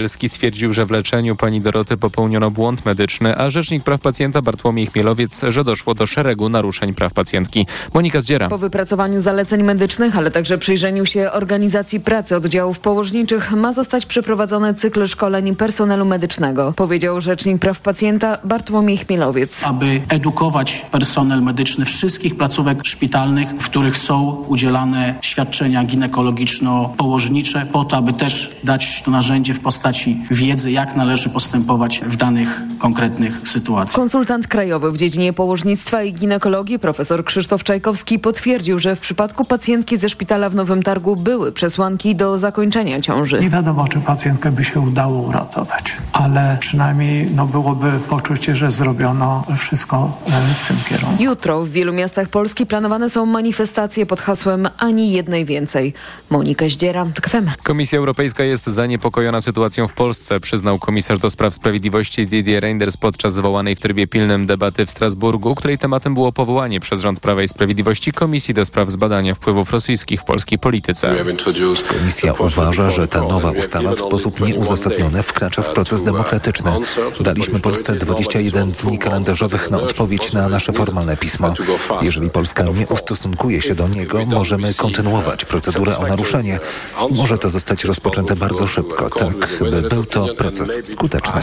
Bielski stwierdził, że w leczeniu pani Doroty popełniono błąd medyczny, a Rzecznik Praw Pacjenta Bartłomiej Chmielowiec, że doszło do szeregu naruszeń praw pacjentki. Monika Zdziera. Po wypracowaniu zaleceń medycznych, ale także przyjrzeniu się organizacji pracy oddziałów położniczych ma zostać przeprowadzony cykl szkoleń personelu medycznego, powiedział Rzecznik Praw Pacjenta Bartłomiej Chmielowiec. Aby edukować personel medyczny wszystkich placówek szpitalnych, w których są udzielane świadczenia ginekologiczno-położnicze, po to, aby też dać to narzędzie w postaci wiedzy, jak należy postępować w danych konkretnych sytuacjach. Konsultant krajowy w dziedzinie położnictwa i ginekologii profesor Krzysztof Czajkowski potwierdził, że w przypadku pacjentki ze szpitala w Nowym Targu były przesłanki do zakończenia ciąży. Nie wiadomo, czy pacjentkę by się udało uratować, ale przynajmniej no, byłoby poczucie, że zrobiono wszystko e, w tym kierunku. Jutro w wielu miastach Polski planowane są manifestacje pod hasłem ani jednej więcej. Monika Zdziera, TKFM. Komisja Europejska jest zaniepokojona sytuacją w Polsce, przyznał komisarz do spraw sprawiedliwości Didier Reinders podczas zwołanej w trybie pilnym debaty w Strasburgu, której tematem było powołanie przez rząd Prawa i Sprawiedliwości Komisji do spraw zbadania wpływów rosyjskich w polskiej polityce. Komisja uważa, że ta nowa ustawa w sposób nieuzasadniony wkracza w proces demokratyczny. Daliśmy Polsce 21 dni kalendarzowych na odpowiedź na nasze formalne pismo. Jeżeli Polska nie ustosunkuje się do niego, możemy kontynuować procedurę o naruszenie. Może to zostać rozpoczęte bardzo szybko, tak by był to proces skuteczny.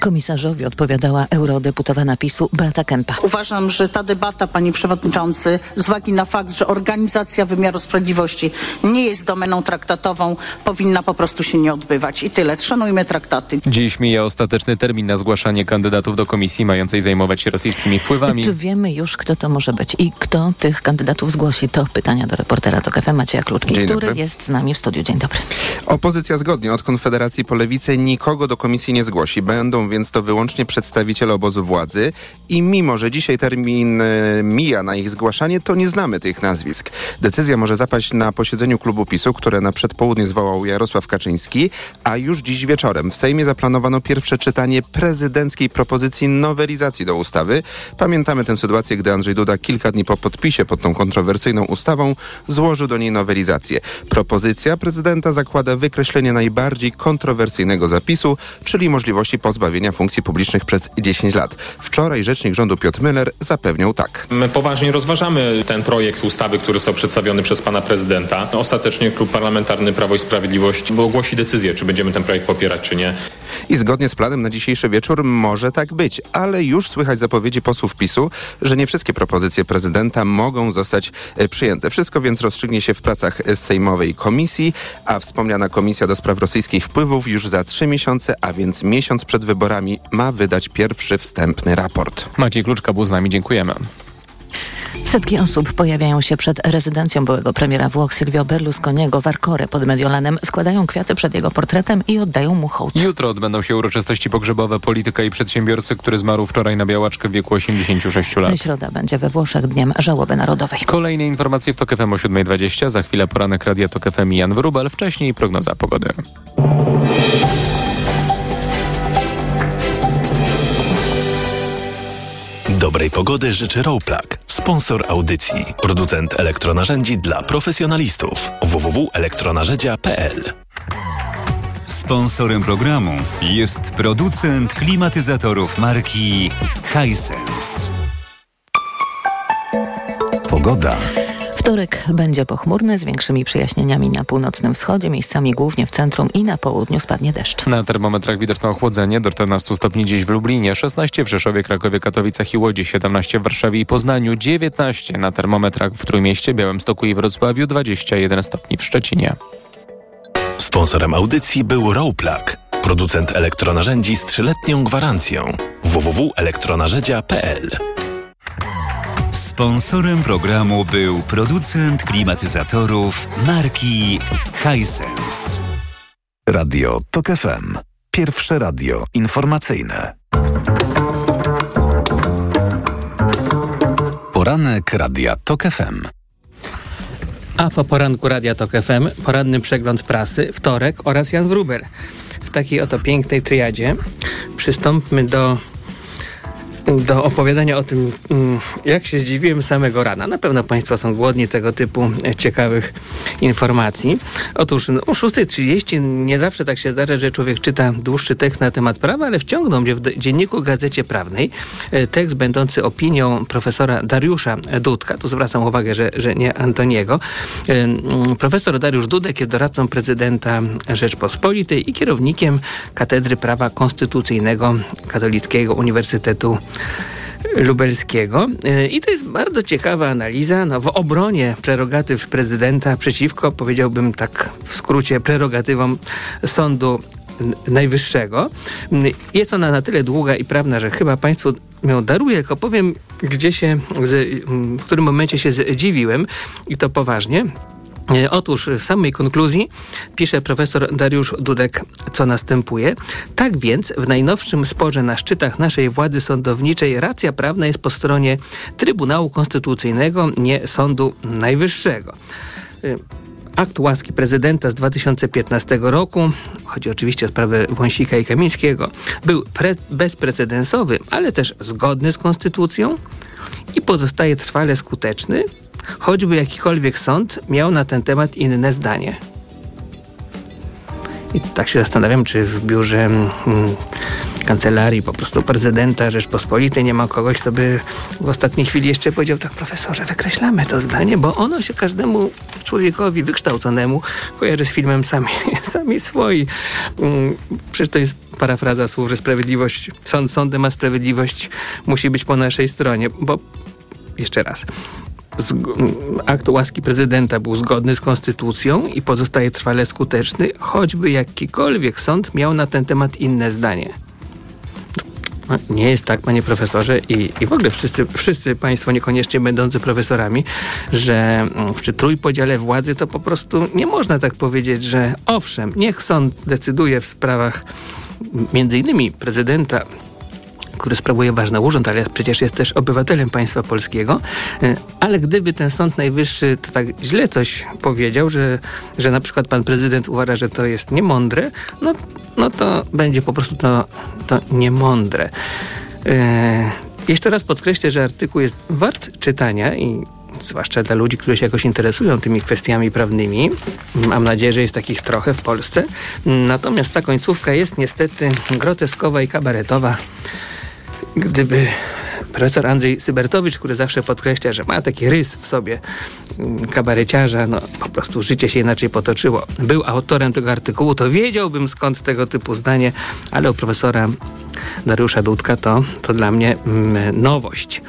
Komisarzowi odpowiadała eurodeputowana PiSu Beata Kempa. Uważam, że ta debata, panie przewodniczący, z uwagi na fakt, że organizacja wymiaru sprawiedliwości nie jest domeną traktatową, powinna po prostu się nie odbywać. I tyle. Szanujmy traktaty. Dziś mija ostateczny termin na zgłaszanie kandydatów do komisji mającej zajmować się rosyjskimi wpływami. Czy wiemy już, kto to może być i kto tych kandydatów zgłosi? To pytania do reportera TOK FM Macieja Kluczki, Dzień który dobry. jest z nami w studiu. Dzień dobry. Opozycja zgodnie od Konfederacji po Lewicę nikogo do komisji nie zgłosi. Będą więc to wyłącznie przedstawiciele obozu władzy i mimo, że dzisiaj termin e, mija na ich zgłaszanie, to nie znamy tych nazwisk. Decyzja może zapaść na posiedzeniu klubu PiSu, które na przedpołudnie zwołał Jarosław Kaczyński, a już dziś wieczorem w Sejmie zaplanowano pierwsze czytanie prezydenckiej propozycji nowelizacji do ustawy. Pamiętamy tę sytuację, gdy Andrzej Duda kilka dni po podpisie pod tą kontrowersyjną ustawą złożył do niej nowelizację. Propozycja prezydenta zakłada wykreślenie najbardziej kontrowersyjnego zapisu, czyli możliwości pozbawienia funkcji publicznych przez 10 lat. Wczoraj rzecznik rządu Piotr Müller zapewniał tak. My poważnie rozważamy ten projekt ustawy, który został przedstawiony przez pana prezydenta. Ostatecznie Klub Parlamentarny Prawo i Sprawiedliwość ogłosi decyzję, czy będziemy ten projekt popierać, czy nie. I zgodnie z planem na dzisiejszy wieczór może tak być, ale już słychać zapowiedzi posłów PiSu, że nie wszystkie propozycje prezydenta mogą zostać e, przyjęte. Wszystko więc rozstrzygnie się w pracach Sejmowej Komisji, a wspomniana Komisja do Spraw Rosyjskich Wpływów już za trzy miesiące, a więc miesiąc przed wyborami ma wydać pierwszy wstępny raport. Maciej Kluczka był z nami, dziękujemy. Setki osób pojawiają się przed rezydencją byłego premiera Włoch Silvio Berlusconiego w Arcore pod Mediolanem, składają kwiaty przed jego portretem i oddają mu hołd. Jutro odbędą się uroczystości pogrzebowe polityka i przedsiębiorcy, który zmarł wczoraj na białaczkę w wieku 86 lat. Środa będzie we Włoszech Dniem Żałoby Narodowej. Kolejne informacje w TOK FM o 7.20. Za chwilę poranek Radia TOK FM i Jan Wrubel. Wcześniej prognoza pogody. Dobrej pogody życzy Rowplug, sponsor audycji, producent elektronarzędzi dla profesjonalistów. www.elektronarzędzia.pl Sponsorem programu jest producent klimatyzatorów marki Hisense. Pogoda. Wtorek będzie pochmurny z większymi przejaśnieniami na północnym wschodzie, miejscami głównie w centrum i na południu spadnie deszcz. Na termometrach widoczne ochłodzenie do 14 stopni dziś w Lublinie, 16 w Rzeszowie, Krakowie, Katowicach i Łodzi, 17 w Warszawie i Poznaniu, 19 na termometrach w Trójmieście, Białymstoku i Wrocławiu, 21 stopni w Szczecinie. Sponsorem audycji był Rowplug, producent elektronarzędzi z trzyletnią gwarancją. www.elektronarzędzia.pl Sponsorem programu był producent klimatyzatorów marki Hisense. Radio TOK FM. Pierwsze radio informacyjne. Poranek Radia TOK FM. A po poranku Radia Tok FM poranny przegląd prasy, wtorek oraz Jan Wruber. W takiej oto pięknej triadzie przystąpmy do do opowiadania o tym, mm, jak się zdziwiłem samego rana. Na pewno Państwo są głodni tego typu ciekawych informacji. Otóż no, o 6.30 nie zawsze tak się zdarza, że człowiek czyta dłuższy tekst na temat prawa, ale wciągnął mnie w dzienniku Gazecie Prawnej e, tekst będący opinią profesora Dariusza Dudka. Tu zwracam uwagę, że, że nie Antoniego. E, mm, profesor Dariusz Dudek jest doradcą prezydenta Rzeczpospolitej i kierownikiem Katedry Prawa Konstytucyjnego Katolickiego Uniwersytetu Lubelskiego. I to jest bardzo ciekawa analiza no, w obronie prerogatyw prezydenta przeciwko, powiedziałbym tak w skrócie, prerogatywom Sądu Najwyższego. Jest ona na tyle długa i prawna, że chyba Państwu ją daruję, tylko powiem, gdzie się, w którym momencie się zdziwiłem i to poważnie. E, otóż w samej konkluzji pisze profesor Dariusz Dudek, co następuje. Tak więc w najnowszym sporze na szczytach naszej władzy sądowniczej racja prawna jest po stronie Trybunału Konstytucyjnego, nie Sądu Najwyższego. Akt łaski prezydenta z 2015 roku, chodzi oczywiście o sprawę Wąsika i Kamińskiego, był bezprecedensowy, ale też zgodny z konstytucją i pozostaje trwale skuteczny, choćby jakikolwiek sąd miał na ten temat inne zdanie. I tak się zastanawiam, czy w biurze mm, kancelarii po prostu prezydenta Rzeczpospolitej nie ma kogoś, kto by w ostatniej chwili jeszcze powiedział tak, profesorze, wykreślamy to zdanie, bo ono się każdemu człowiekowi wykształconemu kojarzy z filmem Sami, sami swoi. Mm, przecież to jest parafraza słów, że sprawiedliwość, sąd sądem, a sprawiedliwość musi być po naszej stronie, bo jeszcze raz, akt łaski prezydenta był zgodny z konstytucją i pozostaje trwale skuteczny, choćby jakikolwiek sąd miał na ten temat inne zdanie. No, nie jest tak, panie profesorze, i, i w ogóle wszyscy, wszyscy państwo niekoniecznie będący profesorami, że przy trójpodziale władzy to po prostu nie można tak powiedzieć, że owszem, niech sąd decyduje w sprawach między innymi prezydenta, który sprawuje ważny urząd, ale przecież jest też obywatelem państwa polskiego. E, ale gdyby ten Sąd Najwyższy to tak źle coś powiedział, że, że na przykład pan prezydent uważa, że to jest niemądre, no, no to będzie po prostu to, to niemądre. E, jeszcze raz podkreślę, że artykuł jest wart czytania i zwłaszcza dla ludzi, którzy się jakoś interesują tymi kwestiami prawnymi. Mam nadzieję, że jest takich trochę w Polsce. Natomiast ta końcówka jest niestety groteskowa i kabaretowa gdyby profesor Andrzej Sybertowicz, który zawsze podkreśla, że ma taki rys w sobie mm, kabareciarza, no po prostu życie się inaczej potoczyło. Był autorem tego artykułu, to wiedziałbym skąd tego typu zdanie, ale u profesora Dariusza Dudka to, to dla mnie mm, nowość.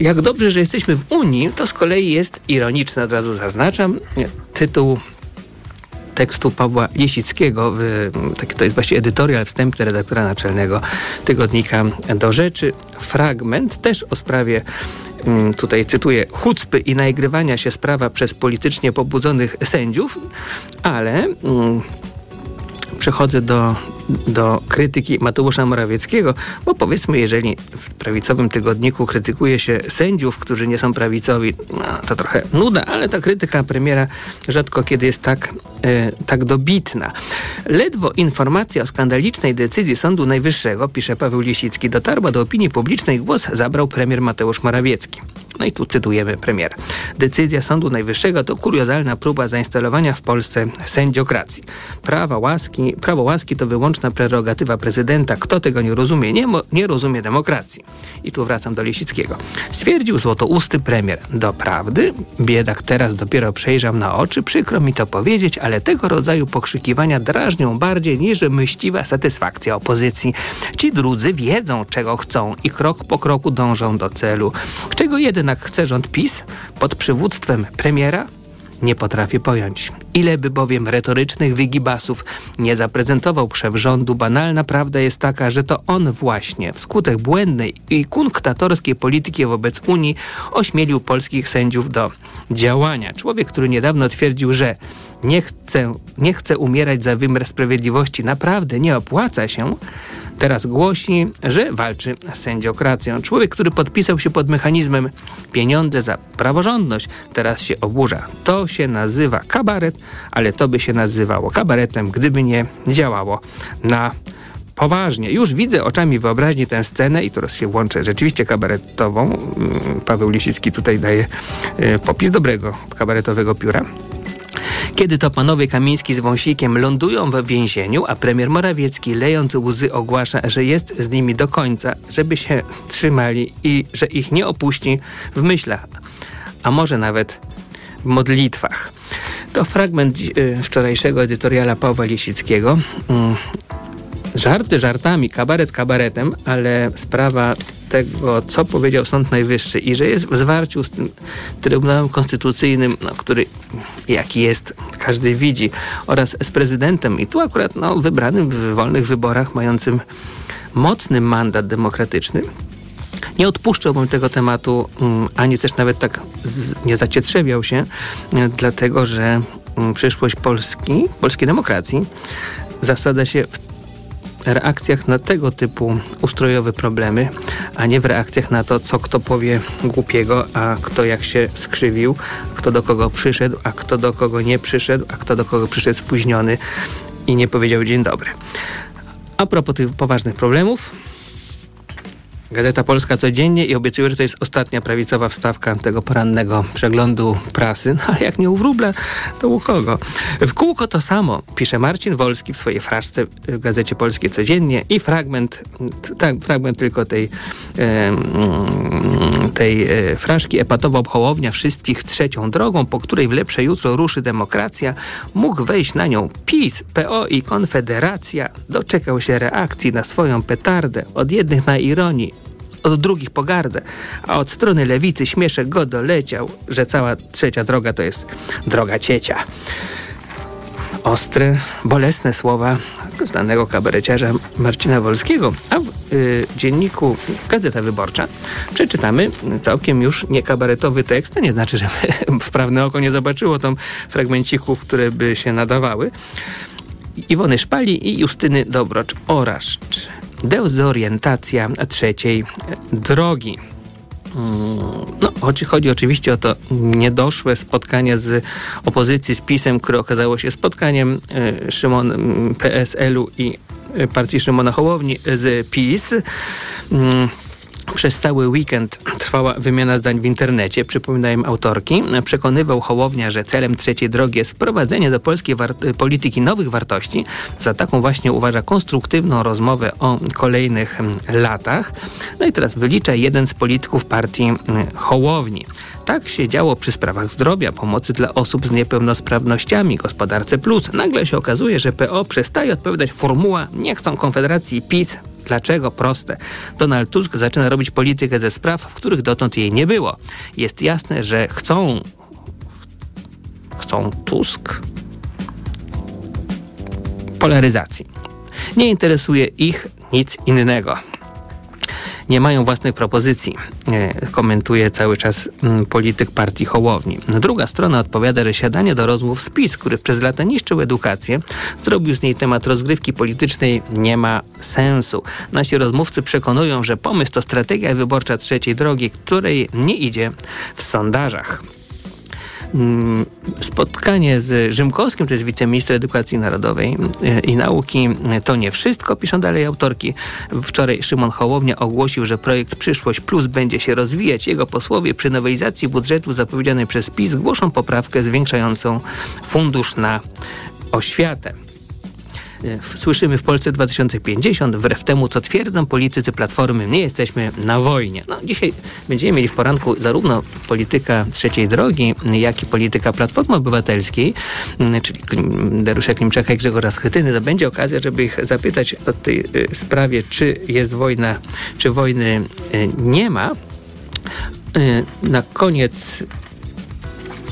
Jak dobrze, że jesteśmy w Unii, to z kolei jest ironiczne, od razu zaznaczam. Tytuł tekstu Pawła Lisickiego, w, taki to jest właściwie edytorial wstępny redaktora naczelnego tygodnika do rzeczy. Fragment też o sprawie mm, tutaj cytuję, chucpy i naigrywania się sprawa przez politycznie pobudzonych sędziów, ale mm, przechodzę do, do krytyki Mateusza Morawieckiego, bo powiedzmy, jeżeli w prawicowym tygodniku krytykuje się sędziów, którzy nie są prawicowi, no, to trochę nuda, ale ta krytyka premiera rzadko kiedy jest tak, e, tak dobitna. Ledwo informacja o skandalicznej decyzji Sądu Najwyższego, pisze Paweł Lisicki, dotarła do opinii publicznej, głos zabrał premier Mateusz Morawiecki. No i tu cytujemy premiera. Decyzja Sądu Najwyższego to kuriozalna próba zainstalowania w Polsce sędziokracji. Prawa łaski, prawo łaski to wyłączna prerogatywa prezydenta. Kto tego nie rozumie, nie, nie rozumie demokracji. I tu wracam do Lisickiego. Stwierdził złotousty premier. Doprawdy? Biedak teraz dopiero przejrzał na oczy. Przykro mi to powiedzieć, ale tego rodzaju pokrzykiwania drażnią bardziej niż myśliwa satysfakcja opozycji. Ci drudzy wiedzą, czego chcą i krok po kroku dążą do celu. Czego jednak chce rząd PiS pod przywództwem premiera? Nie potrafię pojąć. Ile by bowiem retorycznych wygibasów nie zaprezentował szef rządu, banalna prawda jest taka, że to on właśnie wskutek błędnej i kunktatorskiej polityki wobec Unii ośmielił polskich sędziów do działania. Człowiek, który niedawno twierdził, że nie chce, nie chce umierać za wymiar sprawiedliwości, naprawdę nie opłaca się, Teraz głosi, że walczy z sędziokracją. Człowiek, który podpisał się pod mechanizmem pieniądze za praworządność, teraz się oburza. To się nazywa kabaret, ale to by się nazywało kabaretem, gdyby nie działało na poważnie. Już widzę oczami wyobraźni tę scenę i teraz się łączę rzeczywiście kabaretową. Mm, Paweł Lisicki tutaj daje y, popis dobrego kabaretowego pióra. Kiedy to panowie Kamiński z Wąsikiem lądują we więzieniu, a premier Morawiecki lejąc łzy ogłasza, że jest z nimi do końca, żeby się trzymali i że ich nie opuści w myślach, a może nawet w modlitwach. To fragment y, wczorajszego edytoriala Pawła Lisickiego. Żarty żartami, kabaret kabaretem, ale sprawa tego, co powiedział Sąd Najwyższy i że jest w zwarciu z tym Trybunałem Konstytucyjnym, no, który jaki jest, każdy widzi, oraz z prezydentem i tu akurat no, wybranym w wolnych wyborach, mającym mocny mandat demokratyczny, nie odpuszczałbym tego tematu, mm, ani też nawet tak nie zacietrzewiał się, y, dlatego że mm, przyszłość Polski, polskiej demokracji zasada się w reakcjach na tego typu ustrojowe problemy, a nie w reakcjach na to, co kto powie głupiego, a kto jak się skrzywił, kto do kogo przyszedł, a kto do kogo nie przyszedł, a kto do kogo przyszedł spóźniony i nie powiedział dzień dobry. A propos tych poważnych problemów, Gazeta Polska codziennie i obiecuję, że to jest ostatnia prawicowa wstawka tego porannego przeglądu prasy. No ale jak nie u wróbla, to u kogo? W kółko to samo, pisze Marcin Wolski w swojej fraszce w Gazecie Polskiej codziennie i fragment, tak, fragment tylko tej, e, tej e, fraszki epatował Hołownia wszystkich trzecią drogą, po której w lepsze jutro ruszy demokracja. Mógł wejść na nią PiS, PO i Konfederacja. Doczekał się reakcji na swoją petardę. Od jednych na ironii, od drugich pogardę, a od strony lewicy śmieszek go doleciał, że cała trzecia droga to jest droga ciecia. Ostre, bolesne słowa znanego kabareciarza Marcina Wolskiego, a w y, dzienniku Gazeta Wyborcza przeczytamy całkiem już niekabaretowy tekst. To nie znaczy, że wprawne oko nie zobaczyło tam fragmencików, które by się nadawały. Iwony Szpali i Justyny Dobrocz-Oraszcz dezorientacja trzeciej drogi. No, chodzi, chodzi oczywiście o to niedoszłe spotkanie z opozycji z PiSem, które okazało się spotkaniem e, Szymon PSL-u i e, partii Szymona Hołowni z PiS. Przez cały weekend trwała wymiana zdań w internecie, przypominają autorki. Przekonywał Hołownia, że celem trzeciej drogi jest wprowadzenie do polskiej polityki nowych wartości. Za taką właśnie uważa konstruktywną rozmowę o kolejnych latach. No i teraz wylicza jeden z polityków partii mm, Hołowni. Tak się działo przy sprawach zdrowia, pomocy dla osób z niepełnosprawnościami, gospodarce plus. Nagle się okazuje, że PO przestaje odpowiadać formuła nie chcą Konfederacji PiS, Dlaczego? Proste. Donald Tusk zaczyna robić politykę ze spraw, w których dotąd jej nie było. Jest jasne, że chcą. chcą Tusk polaryzacji. Nie interesuje ich nic innego nie mają własnych propozycji, e, komentuje cały czas mm, polityk partii Hołowni. Druga strona odpowiada, że siadanie do rozmów z PiS, który przez lata niszczył edukację, zrobił z niej temat rozgrywki politycznej, nie ma sensu. Nasi rozmówcy przekonują, że pomysł to strategia wyborcza trzeciej drogi, której nie idzie w sondażach. Spotkanie z Rzymkowskim, to jest wiceminister edukacji narodowej e, i nauki. To nie wszystko, piszą dalej autorki. Wczoraj Szymon Hołownia ogłosił, że projekt Przyszłość Plus będzie się rozwijać. Jego posłowie przy nowelizacji budżetu zapowiedzianej przez PiS głoszą poprawkę zwiększającą fundusz na oświatę. Słyszymy w Polsce 2050, wbrew temu, co twierdzą politycy Platformy, nie jesteśmy na wojnie. No, dzisiaj będziemy mieli w poranku zarówno polityka trzeciej drogi, jak i polityka Platformy Obywatelskiej, czyli Dariusza Klimczaka i Grzegorza Schetyny. To będzie okazja, żeby ich zapytać o tej e, sprawie, czy jest wojna, czy wojny e, nie ma. Na koniec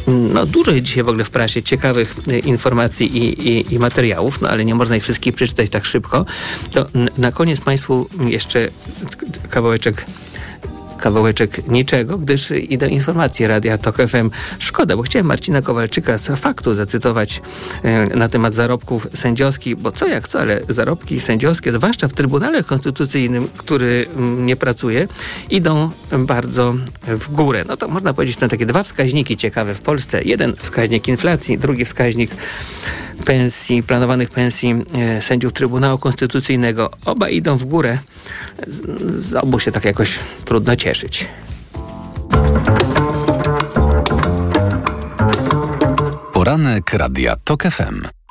no, dużo jest dzisiaj w ogóle w prasie ciekawych y, informacji i, i, i, materiałów, no ale nie można ich wszystkich przeczytać tak szybko. To na koniec Państwu jeszcze kawałeczek kawałeczek niczego, gdyż idą informacje Radia Tok FM. Szkoda, bo chciałem Marcina Kowalczyka z faktu zacytować e, na temat zarobków sędziowskich, bo co jak co, ale zarobki sędziowskie, zwłaszcza w Trybunale Konstytucyjnym, który mm, nie pracuje, idą bardzo w górę. No to można powiedzieć, są takie dwa wskaźniki ciekawe w Polsce. Jeden wskaźnik inflacji, drugi wskaźnik pensji, planowanych pensji e, sędziów Trybunału Konstytucyjnego. Oba idą w górę. Z, z obu się tak jakoś trudno cieszyć. Poranek Radia TOK FM.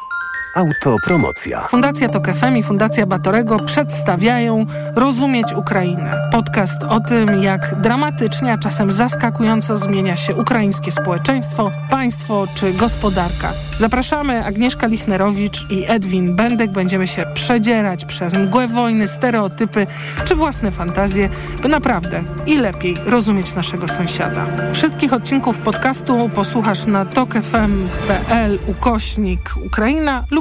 Autopromocja. Fundacja Tok FM i Fundacja Batorego przedstawiają Rozumieć Ukrainę. Podcast o tym, jak dramatycznie, a czasem zaskakująco zmienia się ukraińskie społeczeństwo, państwo czy gospodarka. Zapraszamy Agnieszka Lichnerowicz i Edwin Bendek. Będziemy się przedzierać przez mgłę wojny, stereotypy czy własne fantazje, by naprawdę i lepiej rozumieć naszego sąsiada. Wszystkich odcinków podcastu posłuchasz na tokefm.pl ukośnik Ukraina lub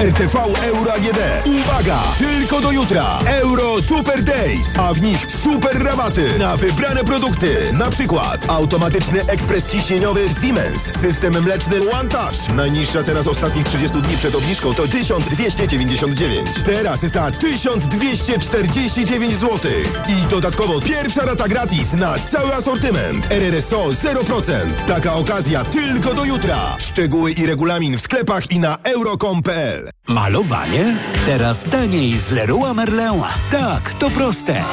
RTV Euro AGD. Uwaga! Tylko do jutra. Euro Super Days, a w nich super rabaty na wybrane produkty. Na przykład automatyczny ekspres ciśnieniowy Siemens, system mleczny One Touch. Najniższa cena z ostatnich 30 dni przed obniżką to 1299. Teraz za 1249 zł. I dodatkowo pierwsza rata gratis na cały asortyment. RRSO 0%. Taka okazja tylko do jutra. Szczegóły i regulamin w sklepach i na euro.com.pl. Malowanie? Teraz taniej z Leroy Merlin. Tak, to proste.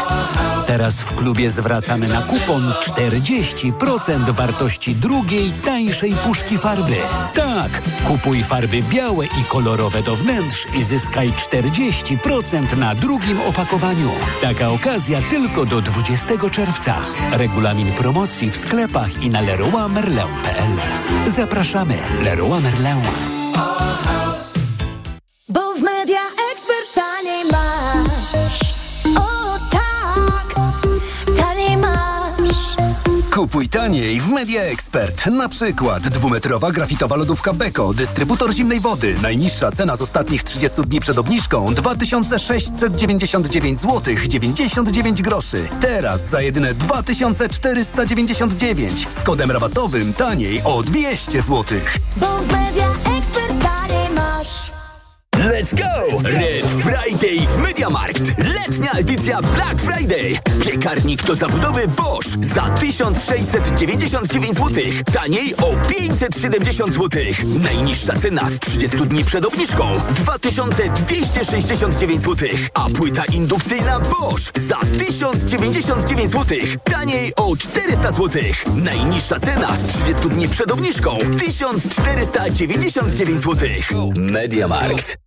Teraz w klubie zwracamy na kupon 40% wartości drugiej, tańszej puszki farby. Tak, kupuj farby białe i kolorowe do wnętrz i zyskaj 40% na drugim opakowaniu. Taka okazja tylko do 20 czerwca. Regulamin promocji w sklepach i na leroymerlin.pl. Zapraszamy. Leroy Merlin. Kupuj taniej w Media Expert. Na przykład dwumetrowa grafitowa lodówka Beko, dystrybutor zimnej wody. Najniższa cena z ostatnich 30 dni przed obniżką 2699 zł 99 groszy. Teraz za jedyne 2499 z kodem rabatowym taniej o 200 zł. Bo w Media. Let's go! Red Friday w Mediamarkt. Letnia edycja Black Friday. Piekarnik do zabudowy Bosch za 1699 zł. Taniej o 570 zł. Najniższa cena z 30 dni przed obniżką 2269 zł. A płyta indukcyjna Bosch za 1099 zł. Taniej o 400 zł. Najniższa cena z 30 dni przed obniżką 1499 zł. Mediamarkt.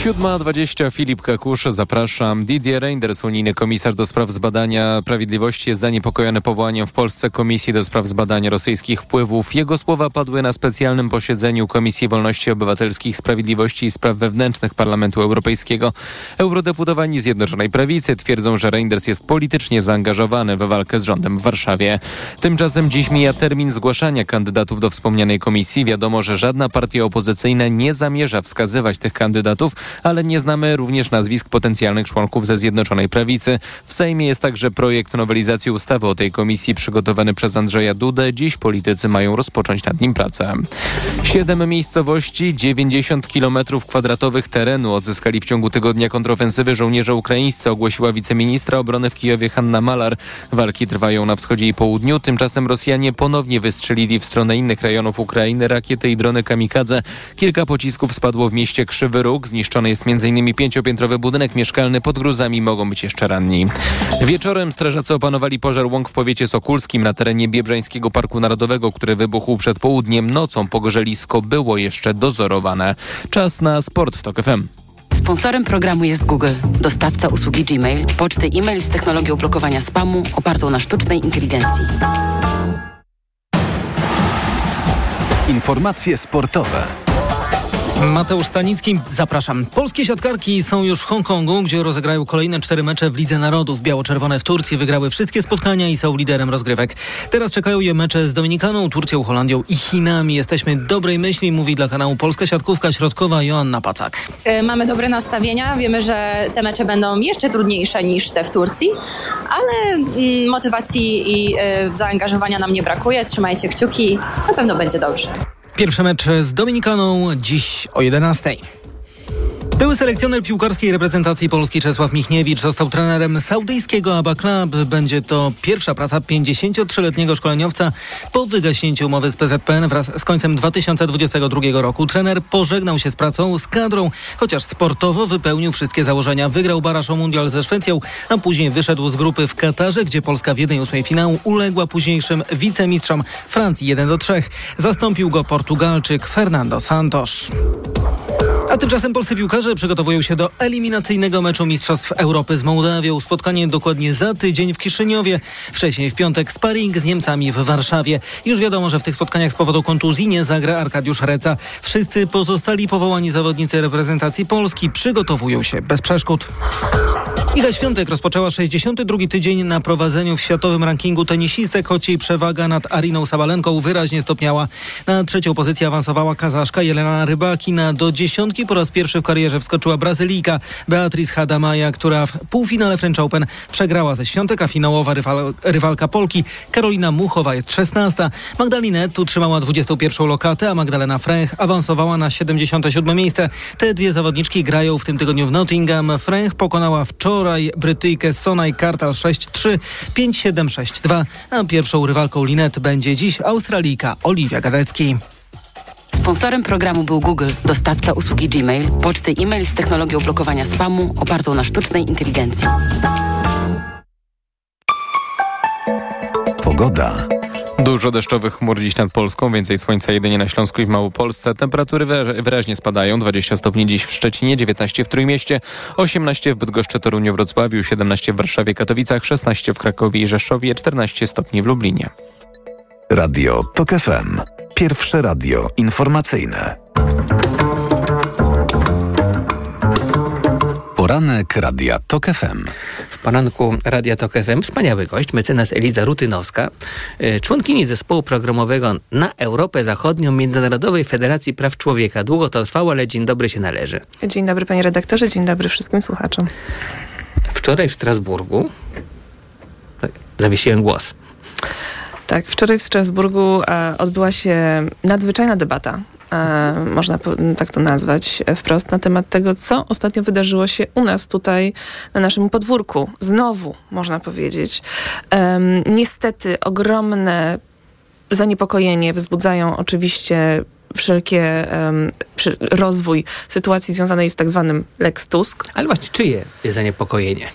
7.20 Filip Kakusz, zapraszam. Didier Reinders, unijny komisarz do spraw zbadania sprawiedliwości, jest zaniepokojony powołaniem w Polsce Komisji do spraw zbadania rosyjskich wpływów. Jego słowa padły na specjalnym posiedzeniu Komisji Wolności Obywatelskich, Sprawiedliwości i Spraw Wewnętrznych Parlamentu Europejskiego. Eurodeputowani Zjednoczonej Prawicy twierdzą, że Reinders jest politycznie zaangażowany w walkę z rządem w Warszawie. Tymczasem dziś mija termin zgłaszania kandydatów do wspomnianej komisji. Wiadomo, że żadna partia opozycyjna nie zamierza wskazywać tych kandydatów, ale nie znamy również nazwisk potencjalnych członków ze Zjednoczonej Prawicy. W Sejmie jest także projekt nowelizacji ustawy o tej komisji przygotowany przez Andrzeja Dudę. Dziś politycy mają rozpocząć nad nim pracę. Siedem miejscowości, 90 kilometrów kwadratowych terenu odzyskali w ciągu tygodnia kontrofensywy żołnierze ukraińscy, ogłosiła wiceministra obrony w Kijowie Hanna Malar. Walki trwają na wschodzie i południu, tymczasem Rosjanie ponownie wystrzelili w stronę innych rejonów Ukrainy rakiety i drony kamikadze. Kilka pocisków spadło w mieście Krzywy Róg, zniszczono Zniszczony jest m.in. pięciopiętrowy budynek mieszkalny. Pod gruzami mogą być jeszcze ranni. Wieczorem strażacy opanowali pożar łąk w powiecie sokulskim na terenie Biebrzańskiego Parku Narodowego, który wybuchł przed południem. Nocą pogorzelisko było jeszcze dozorowane. Czas na sport w TOK FM. Sponsorem programu jest Google, dostawca usługi Gmail, poczty e-mail z technologią blokowania spamu opartą na sztucznej inteligencji. Informacje sportowe. Mateusz Stanicki, zapraszam. Polskie siatkarki są już w Hongkongu, gdzie rozegrają kolejne cztery mecze w Lidze Narodów. Biało-czerwone w Turcji wygrały wszystkie spotkania i są liderem rozgrywek. Teraz czekają je mecze z Dominikaną, Turcją, Holandią i Chinami. Jesteśmy dobrej myśli, mówi dla kanału Polska Siatkówka Środkowa Joanna Pacak. E, Mamy dobre nastawienia, wiemy, że te mecze będą jeszcze trudniejsze niż te w Turcji, ale mm, motywacji i e, zaangażowania nam nie brakuje. Trzymajcie kciuki, na pewno będzie dobrze. Pierwszy mecz z Dominikaną dziś o 11. Były selekcjoner piłkarskiej reprezentacji Polski Czesław Michniewicz został trenerem saudyjskiego Abba Club. Będzie to pierwsza praca 53-letniego szkoleniowca po wygaśnięciu umowy z PZPN wraz z końcem 2022 roku. Trener pożegnał się z pracą z kadrą, chociaż sportowo wypełnił wszystkie założenia. Wygrał Barasz o Mundial ze Szwecją, a później wyszedł z grupy w Katarze, gdzie Polska w 1-8 finału uległa późniejszym wicemistrzom Francji 1 do 3. Zastąpił go Portugalczyk Fernando Santos. A tymczasem polscy piłkarze przygotowują się do eliminacyjnego meczu Mistrzostw Europy z Mołdawią. Spotkanie dokładnie za tydzień w Kiszyniowie. Wcześniej w piątek sparring z Niemcami w Warszawie. Już wiadomo, że w tych spotkaniach z powodu kontuzji nie zagra Arkadiusz Reca. Wszyscy pozostali powołani zawodnicy reprezentacji Polski przygotowują się bez przeszkód. Iga Świątek rozpoczęła 62 tydzień na prowadzeniu w światowym rankingu tenisistek, choć jej przewaga nad Ariną Sabalenką wyraźnie stopniała. Na trzecią pozycję awansowała kazaszka Jelena Rybakina. Do dziesiątki po raz pierwszy w karierze wskoczyła Brazylijka Beatriz Hadamaja, która w półfinale French Open przegrała ze Świątek, a finałowa rywal, rywalka Polki Karolina Muchowa jest 16. Magdalinet utrzymała 21 lokatę, a Magdalena Fręch awansowała na 77 miejsce. Te dwie zawodniczki grają w tym tygodniu w Nottingham. Fręch pokonała wczoraj Brytyjkę Sonaj Kartal 6-3, 5-7, 6-2, a pierwszą rywalką Linet będzie dziś Australijka Oliwia Gadecki. Sponsorem programu był Google, dostawca usługi Gmail, poczty e-mail z technologią blokowania spamu opartą na sztucznej inteligencji. Pogoda. Dużo deszczowych chmur dziś nad Polską, więcej słońca jedynie na Śląsku i w Małopolsce. Temperatury wyra- wyraźnie spadają. 20 stopni dziś w Szczecinie, 19 w Trójmieście, 18 w Bydgoszczy, Toruniu, Wrocławiu, 17 w Warszawie, Katowicach, 16 w Krakowie i Rzeszowie, 14 stopni w Lublinie. Radio TOK FM. Pierwsze radio informacyjne. Poranek Radia TOK FM. W poranku Radia Tok FM wspaniały gość, mecenas Eliza Rutynowska, y, członkini zespołu programowego na Europę Zachodnią Międzynarodowej Federacji Praw Człowieka. Długo to trwało, ale dzień dobry się należy. Dzień dobry panie redaktorze, dzień dobry wszystkim słuchaczom. Wczoraj w Strasburgu zawiesiłem głos. Tak, wczoraj w Strasburgu e, odbyła się nadzwyczajna debata, e, można po, tak to nazwać wprost, na temat tego, co ostatnio wydarzyło się u nas tutaj na naszym podwórku. Znowu, można powiedzieć. Niestety ogromne zaniepokojenie wzbudzają oczywiście wszelkie przy, rozwój sytuacji związanej z tak zwanym Lex Tusk. Ale właśnie, czyje jest zaniepokojenie?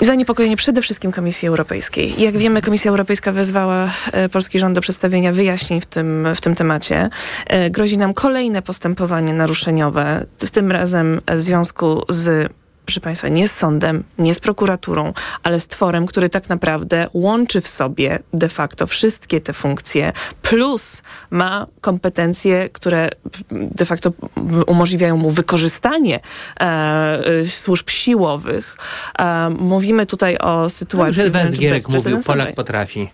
Zaniepokojenie przede wszystkim Komisji Europejskiej. Jak wiemy, Komisja Europejska wezwała e, polski rząd do przedstawienia wyjaśnień w tym, w tym temacie. E, grozi nam kolejne postępowanie naruszeniowe, tym razem w związku z proszę Państwa, nie z sądem, nie z prokuraturą, ale z tworem, który tak naprawdę łączy w sobie de facto wszystkie te funkcje, plus ma kompetencje, które de facto umożliwiają mu wykorzystanie e, e, służb siłowych. E, mówimy tutaj o sytuacji... Że wręcz Gierek mówił. Polak potrafi.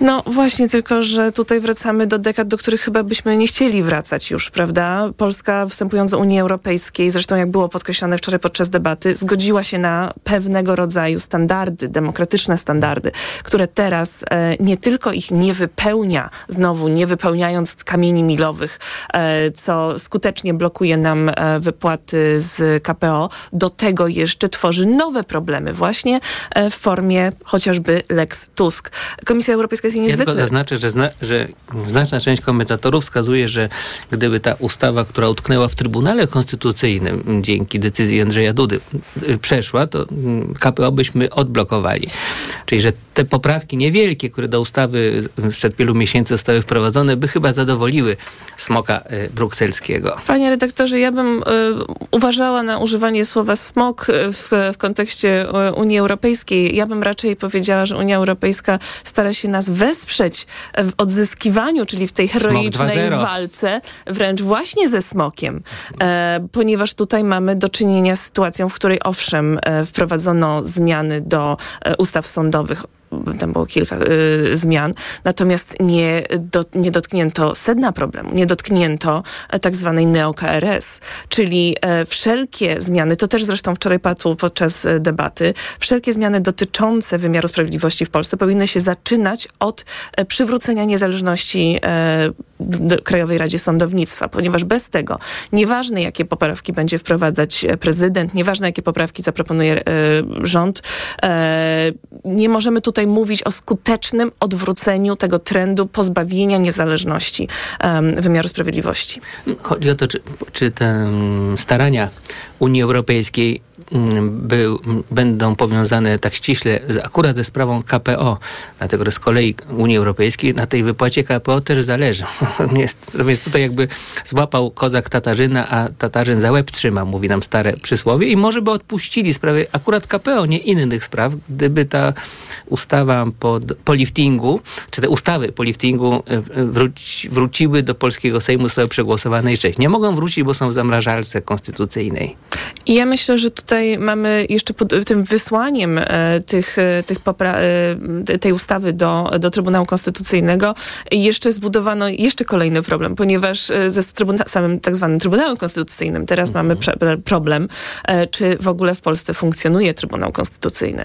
No właśnie, tylko że tutaj wracamy do dekad, do których chyba byśmy nie chcieli wracać już, prawda? Polska wstępując do Unii Europejskiej, zresztą jak było podkreślone wczoraj podczas debaty, zgodziła się na pewnego rodzaju standardy, demokratyczne standardy, które teraz e, nie tylko ich nie wypełnia, znowu nie wypełniając kamieni milowych, e, co skutecznie blokuje nam e, wypłaty z KPO, do tego jeszcze tworzy nowe problemy właśnie e, w formie chociażby Lex Tusk. Komisja Europejska jest Ja niezwykle... tylko zaznaczę, że, zna, że znaczna część komentatorów wskazuje, że gdyby ta ustawa, która utknęła w Trybunale Konstytucyjnym dzięki decyzji Andrzeja Dudy y, przeszła, to mm, KPO byśmy odblokowali. Czyli, że te poprawki niewielkie, które do ustawy sprzed wielu miesięcy zostały wprowadzone, by chyba zadowoliły smoka y, brukselskiego. Panie redaktorze, ja bym y, uważała na używanie słowa smok y, w, w kontekście Unii Europejskiej. Ja bym raczej powiedziała, że Unia Europejska stara się nas wesprzeć w odzyskiwaniu, czyli w tej heroicznej 2.0. walce, wręcz właśnie ze smokiem. E, ponieważ tutaj mamy do czynienia z sytuacją, w której owszem, e, wprowadzono zmiany do e, ustaw sądowych tam było kilka y, zmian, natomiast nie, do, nie dotknięto sedna problemu, nie dotknięto e, tak zwanej neo-KRS, czyli e, wszelkie zmiany, to też zresztą wczoraj padło podczas e, debaty, wszelkie zmiany dotyczące wymiaru sprawiedliwości w Polsce powinny się zaczynać od przywrócenia niezależności d- Krajowej Radzie Sądownictwa, ponieważ bez tego, nieważne jakie poprawki będzie wprowadzać e, prezydent, nieważne jakie poprawki zaproponuje e, rząd, e, nie możemy tutaj mówić o skutecznym odwróceniu tego trendu pozbawienia niezależności em, wymiaru sprawiedliwości. Chodzi o to, czy, czy te mm, starania Unii Europejskiej był, m, będą powiązane tak ściśle z, akurat ze sprawą KPO, dlatego że z kolei Unii Europejskiej na tej wypłacie KPO też zależy. Więc tutaj jakby złapał kozak Tatarzyna, a Tatarzyn za łeb trzyma, mówi nam stare przysłowie i może by odpuścili sprawy akurat KPO, nie innych spraw, gdyby ta ustawa po, po liftingu, czy te ustawy po liftingu e, e, wróci, wróciły do polskiego Sejmu, zostały przegłosowane i cześć. Nie mogą wrócić, bo są w zamrażalce konstytucyjnej. I ja myślę, że tutaj mamy jeszcze pod tym wysłaniem e, tych, e, tych e, tej ustawy do, do Trybunału Konstytucyjnego. Jeszcze zbudowano jeszcze kolejny problem, ponieważ ze samym tak zwanym Trybunałem Konstytucyjnym teraz mamy prze- problem, czy w ogóle w Polsce funkcjonuje Trybunał Konstytucyjny.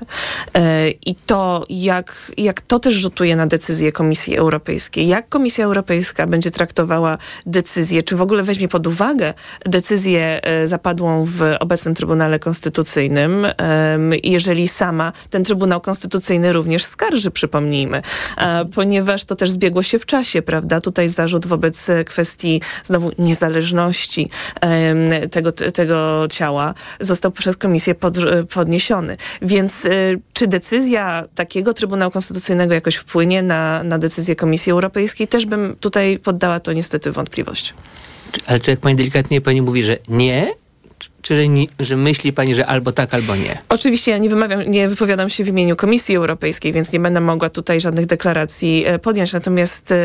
I to, jak, jak to też rzutuje na decyzję Komisji Europejskiej, jak Komisja Europejska będzie traktowała decyzję, czy w ogóle weźmie pod uwagę decyzję zapadłą w obecnym Trybunale Konstytucyjnym, em, jeżeli sama ten Trybunał Konstytucyjny również skarży, przypomnijmy, ponieważ to też zbiegło się w czasie, prawda? Tutaj zarzut wobec kwestii znowu niezależności tego, tego ciała został przez Komisję pod, podniesiony. Więc e, czy decyzja takiego Trybunału Konstytucyjnego jakoś wpłynie na, na decyzję Komisji Europejskiej? Też bym tutaj poddała to niestety wątpliwość. Ale czy jak pani delikatnie pani mówi, że nie, czy, że, że myśli pani, że albo tak, albo nie? Oczywiście ja nie wymawiam, nie wypowiadam się w imieniu Komisji Europejskiej, więc nie będę mogła tutaj żadnych deklaracji e, podjąć. Natomiast e,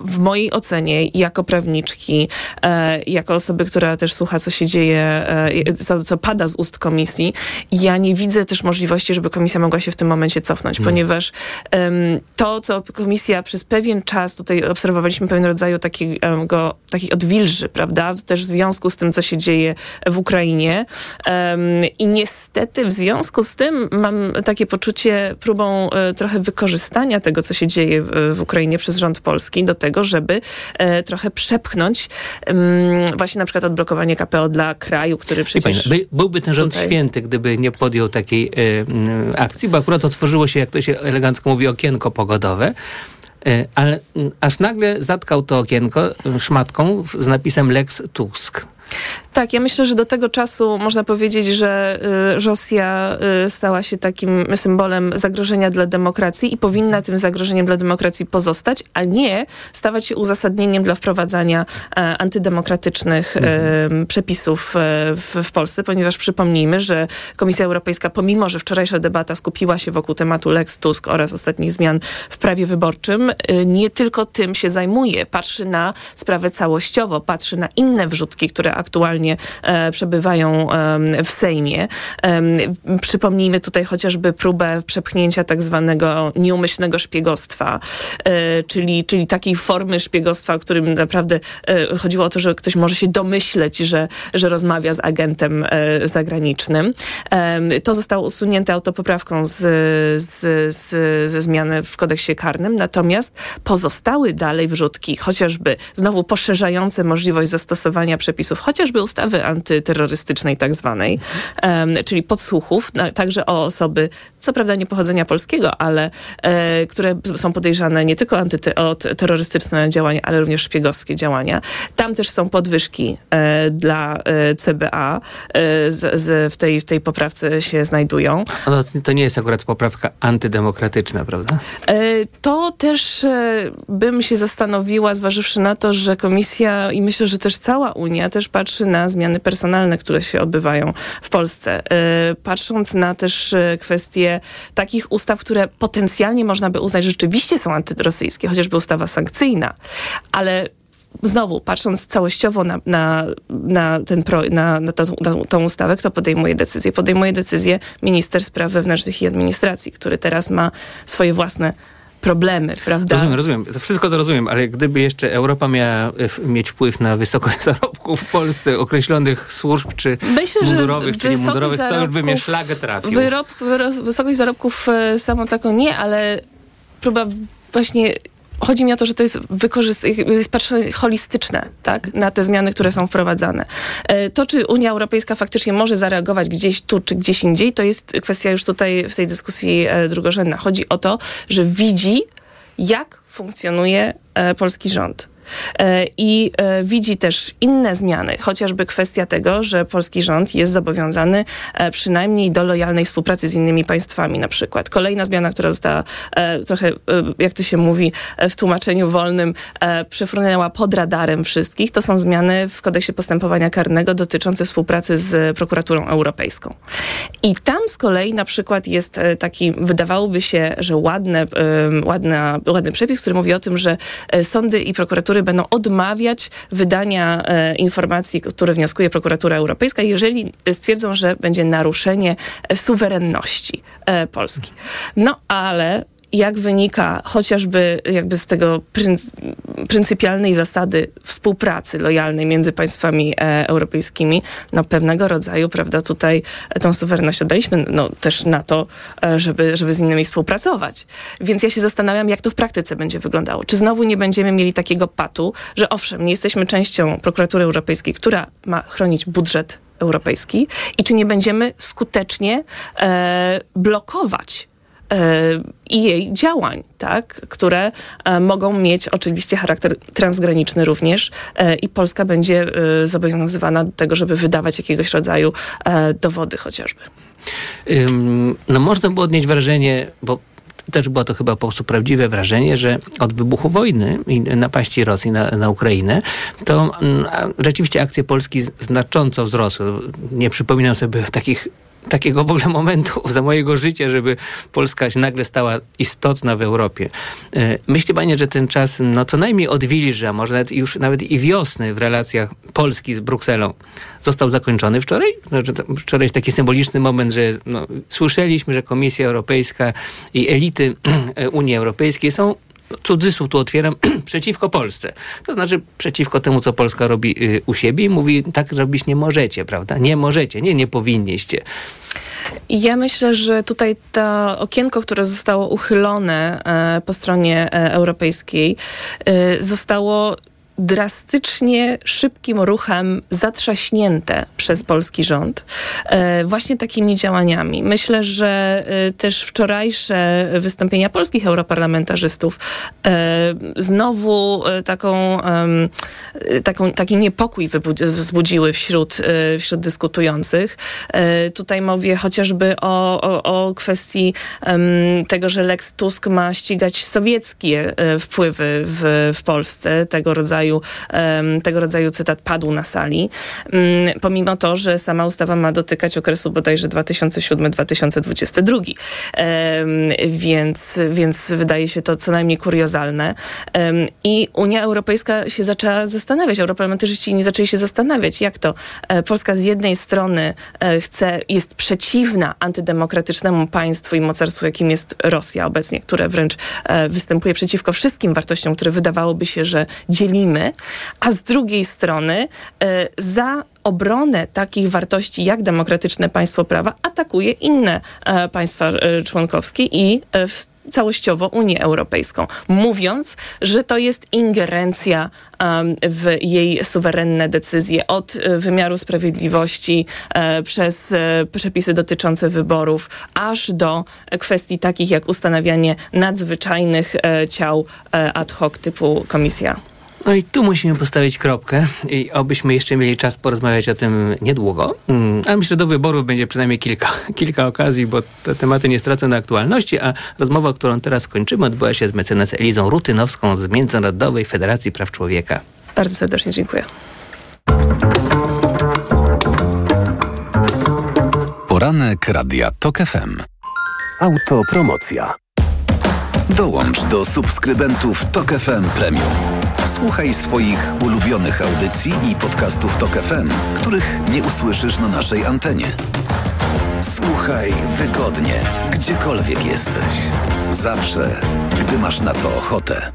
w mojej ocenie, jako prawniczki, e, jako osoby, która też słucha, co się dzieje, e, co, co pada z ust komisji, ja nie widzę też możliwości, żeby komisja mogła się w tym momencie cofnąć, Hmm. ponieważ em, to, co komisja przez pewien czas, tutaj obserwowaliśmy pewien rodzaju takiego, takich odwilży, prawda, też w związku z tym, co się dzieje w Ukrainie. Em, I niestety w związku z tym mam takie poczucie próbą e, trochę wykorzystania tego, co się dzieje w, w Ukrainie przez rząd polski do tego, żeby e, trochę przepchnąć em, właśnie na przykład odblokowanie KPO dla kraju, który pani, przecież... by, byłby ten rząd tutaj- święty, gdyby nie podjął takiej y, akcji, bo akurat otworzyło się, jak to się elegancko mówi, okienko pogodowe. Y, ale aż nagle zatkał to okienko szmatką z napisem Lex Tusk. Tak, ja myślę, że do tego czasu można powiedzieć, że y, Rosja y, stała się takim symbolem zagrożenia dla demokracji i powinna tym zagrożeniem dla demokracji pozostać, a nie stawać się uzasadnieniem dla wprowadzania e, antydemokratycznych e, przepisów e, w, w Polsce, ponieważ przypomnijmy, że Komisja Europejska, pomimo że wczorajsza debata skupiła się wokół tematu Lex Tusk oraz ostatnich zmian w prawie wyborczym, nie tylko tym się zajmuje. Patrzy na sprawę całościowo, patrzy na inne wrzutki, które aktualnie e, przebywają w Sejmie. Przypomnijmy tutaj chociażby próbę przepchnięcia tak zwanego nieumyślnego szpiegostwa, e, czyli, czyli takiej formy szpiegostwa, o którym naprawdę e, chodziło o to, że ktoś może się domyśleć, że, że rozmawia z agentem zagranicznym. To zostało usunięte autopoprawką z, z, z, ze zmiany w kodeksie karnym, natomiast pozostały dalej wrzutki, chociażby znowu poszerzające możliwość zastosowania przepisów, chociażby ustawy antyterrorystycznej tak zwanej, czyli podsłuchów, także o osoby, co prawda nie pochodzenia polskiego, ale e, które są podejrzane nie tylko o te- terrorystyczne działania, ale również szpiegowskie działania. Tam też są podwyżki e, dla e, CBA, z, z, w, tej, w tej poprawce się znajdują. No, to nie jest akurat poprawka antydemokratyczna, prawda? To też bym się zastanowiła, zważywszy na to, że komisja i myślę, że też cała Unia też patrzy na zmiany personalne, które się odbywają w Polsce. E, Patrząc na też e, kwestie takich ustaw, które potencjalnie można by uznać, że rzeczywiście są antyrosyjskie, chociażby ustawa sankcyjna, ale Znowu, patrząc całościowo na, na, na, ten pro, na, na, tą, na tą ustawę, kto podejmuje decyzję? Podejmuje decyzję minister spraw wewnętrznych i administracji, który teraz ma swoje własne problemy, prawda? Rozumiem, rozumiem. Wszystko to rozumiem, ale gdyby jeszcze Europa miała e, mieć wpływ na wysokość zarobków w Polsce określonych służb, czy Myślę, mundurowych, czy niemundurowych, to już by mnie szlagę trafił. Wyrob, wyro, wysokość zarobków e, samą taką nie, ale próba właśnie chodzi mi o to, że to jest, jest patrzenie holistyczne tak, na te zmiany, które są wprowadzane. E, To, czy Unia Europejska faktycznie może zareagować gdzieś tu, czy gdzieś indziej, to jest kwestia już tutaj w tej dyskusji e, drugorzędna. Chodzi o to, że widzi, jak funkcjonuje e, polski rząd. E, I e, widzi też inne zmiany, chociażby kwestia tego, że polski rząd jest zobowiązany e, przynajmniej do lojalnej współpracy z innymi państwami na przykład. Kolejna zmiana, która została trochę, jak to się mówi w tłumaczeniu wolnym, przefrunęła pod radarem wszystkich, to są zmiany w kodeksie postępowania karnego dotyczące współpracy z prokuraturą europejską. I tam z kolei na przykład jest taki, wydawałoby się, że ładne, ładna, ładny przepis, który mówi o tym, że sądy i prokuratury będą odmawiać wydania e, informacji, które wnioskuje prokuratura europejska, jeżeli stwierdzą, że będzie naruszenie e, suwerenności e, Polski. No ale jak wynika chociażby jakby z tego prync, pryncypialnej zasady współpracy lojalnej między państwami e, europejskimi, no pewnego rodzaju, prawda, tutaj tą suwerenność oddaliśmy no, też na to, e, żeby, żeby z innymi współpracować. Więc ja się zastanawiam, jak to w praktyce będzie wyglądało. Czy znowu nie będziemy mieli takiego patu, że owszem, nie jesteśmy częścią prokuratury europejskiej, która ma chronić budżet europejski i czy nie będziemy skutecznie e, blokować i jej działań, tak, które e, mogą mieć oczywiście charakter transgraniczny również e, i Polska będzie e, zobowiązywana do tego, żeby wydawać jakiegoś rodzaju e, dowody chociażby. No można było odnieść wrażenie, bo też było to chyba po prostu prawdziwe wrażenie, że od wybuchu wojny i napaści Rosji na, na Ukrainę, to mm, rzeczywiście akcje Polski znacząco wzrosły. Nie przypominam sobie takich takiego w ogóle momentu za mojego życia, żeby Polska się nagle stała istotna w Europie. E, Myśli panie, że ten czas no co najmniej odwilży, a może nawet już nawet i wiosny w relacjach Polski z Brukselą został zakończony wczoraj? Znaczy, wczoraj jest taki symboliczny moment, że no, słyszeliśmy, że Komisja Europejska i elity Unii Europejskiej są no, cudzysłów tu otwieram, przeciwko Polsce. To znaczy przeciwko temu, co Polska robi y, u siebie i mówi, tak robić nie możecie, prawda? Nie możecie, nie, nie powinniście. Ja myślę, że tutaj to okienko, które zostało uchylone e, po stronie e, europejskiej, e, zostało drastycznie szybkim ruchem zatrzaśnięte przez polski rząd e, właśnie takimi działaniami. Myślę, że e, też wczorajsze wystąpienia polskich europarlamentarzystów e, znowu taką, taką, taki niepokój wzbudziły wśród, wśród dyskutujących. Tutaj mówię chociażby o, o, o kwestii tego, że Lex Tusk ma ścigać sowieckie wpływy w, w Polsce. Tego rodzaju, em, tego rodzaju cytat padł na sali. Mm, Pomimo to, że sama ustawa ma dotykać okresu bodajże 2007-2022. Em, Więc, więc wydaje się to co najmniej kuriozalne. I Unia Europejska się zaczęła zastanawiać, europarlamentarzyści nie zaczęli się zastanawiać, jak to e, Polska z jednej strony e, chce, jest przeciwna antydemokratycznemu państwu i mocarstwu, jakim jest Rosja obecnie, które wręcz e, występuje przeciwko wszystkim wartościom, które wydawałoby się, że dzielimy, a z drugiej strony e, za obronę takich wartości jak demokratyczne państwo prawa atakuje inne e, państwa e, członkowskie i całościowo Unię Europejską, mówiąc, że to jest ingerencja w jej suwerenne decyzje od wymiaru sprawiedliwości przez przepisy dotyczące wyborów, aż do kwestii takich jak ustanawianie nadzwyczajnych ciał ad hoc typu komisja. No i tu musimy postawić kropkę i obyśmy jeszcze mieli czas porozmawiać o tym niedługo. Mm, ale myślę, że do wyborów będzie przynajmniej kilka, kilka okazji, bo te tematy nie stracą na aktualności, a rozmowa, którą teraz kończymy, odbyła się z mecenas Elizą Rutynowską z Międzynarodowej Federacji Praw Człowieka. Bardzo serdecznie dziękuję. Poranek Radia TOK FM. Autopromocja. Dołącz do subskrybentów TOK FM Premium. Słuchaj swoich ulubionych audycji i podcastów TOK FM, których nie usłyszysz na naszej antenie. Słuchaj wygodnie, gdziekolwiek jesteś. Zawsze, gdy masz na to ochotę.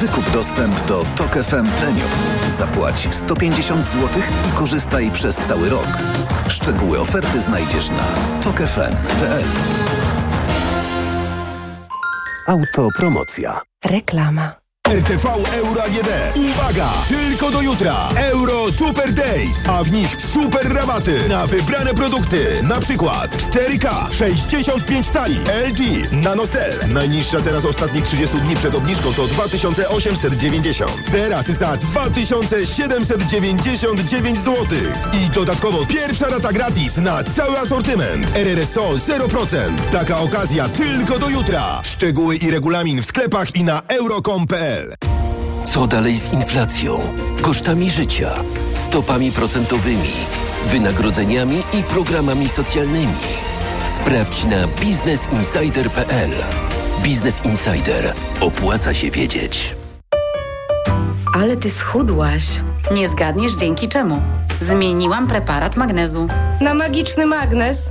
Wykup dostęp do TOK FM Premium. Zapłać 150 zł i korzystaj przez cały rok. Szczegóły oferty znajdziesz na tokefm.pl. Autopromocja. Reklama. RTV Euro AGD. Uwaga! Tylko do jutra. Euro Super Days, a w nich super rabaty na wybrane produkty. Na przykład 4K 65 cali LG NanoCell. Najniższa teraz ostatnich 30 dni przed obniżką to 2890. Teraz za 2799 zł. I dodatkowo pierwsza rata gratis na cały asortyment. RRSO 0%. Taka okazja tylko do jutra. Szczegóły i regulamin w sklepach i na euro.com.pl. Co dalej z inflacją, kosztami życia, stopami procentowymi, wynagrodzeniami i programami socjalnymi? Sprawdź na biznesinsider.pl. Biznes Insider. Opłaca się wiedzieć. Ale ty schudłaś. Nie zgadniesz dzięki czemu. Zmieniłam preparat magnezu. Na magiczny magnes?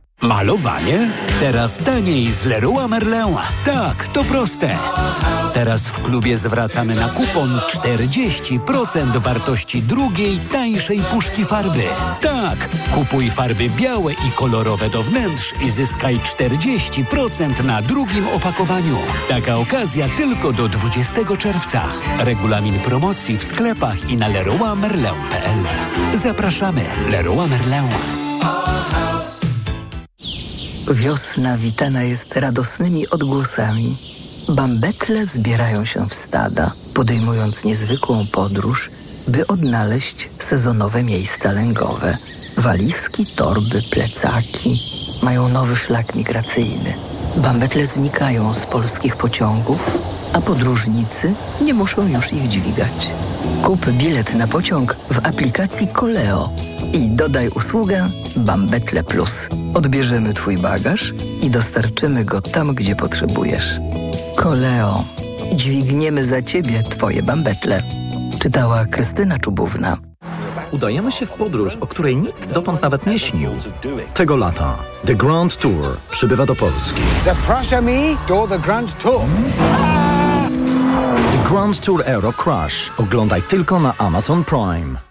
Malowanie? Teraz taniej z Leroy Merlin. Tak, to proste. Teraz w klubie zwracamy na kupon 40% wartości drugiej, tańszej puszki farby. Tak, kupuj farby białe i kolorowe do wnętrz i zyskaj 40% na drugim opakowaniu. Taka okazja tylko do 20 czerwca. Regulamin promocji w sklepach i na leroymerlin.pl. Zapraszamy. Leroy Merlin. Wiosna witana jest radosnymi odgłosami. Bambetle zbierają się w stada, podejmując niezwykłą podróż, by odnaleźć sezonowe miejsca lęgowe. Walizki, torby, plecaki mają nowy szlak migracyjny. Bambetle znikają z polskich pociągów, a podróżnicy nie muszą już ich dźwigać. Kup bilet na pociąg w aplikacji Koleo i dodaj usługę Bambetle Plus. Odbierzemy Twój bagaż i dostarczymy go tam, gdzie potrzebujesz. Koleo. Dźwigniemy za Ciebie Twoje bambetle. Czytała Krystyna Czubówna. Udajemy się w podróż, o której nikt dotąd nawet nie śnił. Tego lata The Grand Tour przybywa do Polski. Zapraszamy do The Grand Tour. The Grand Tour Euro Crush. Oglądaj tylko na Amazon Prime.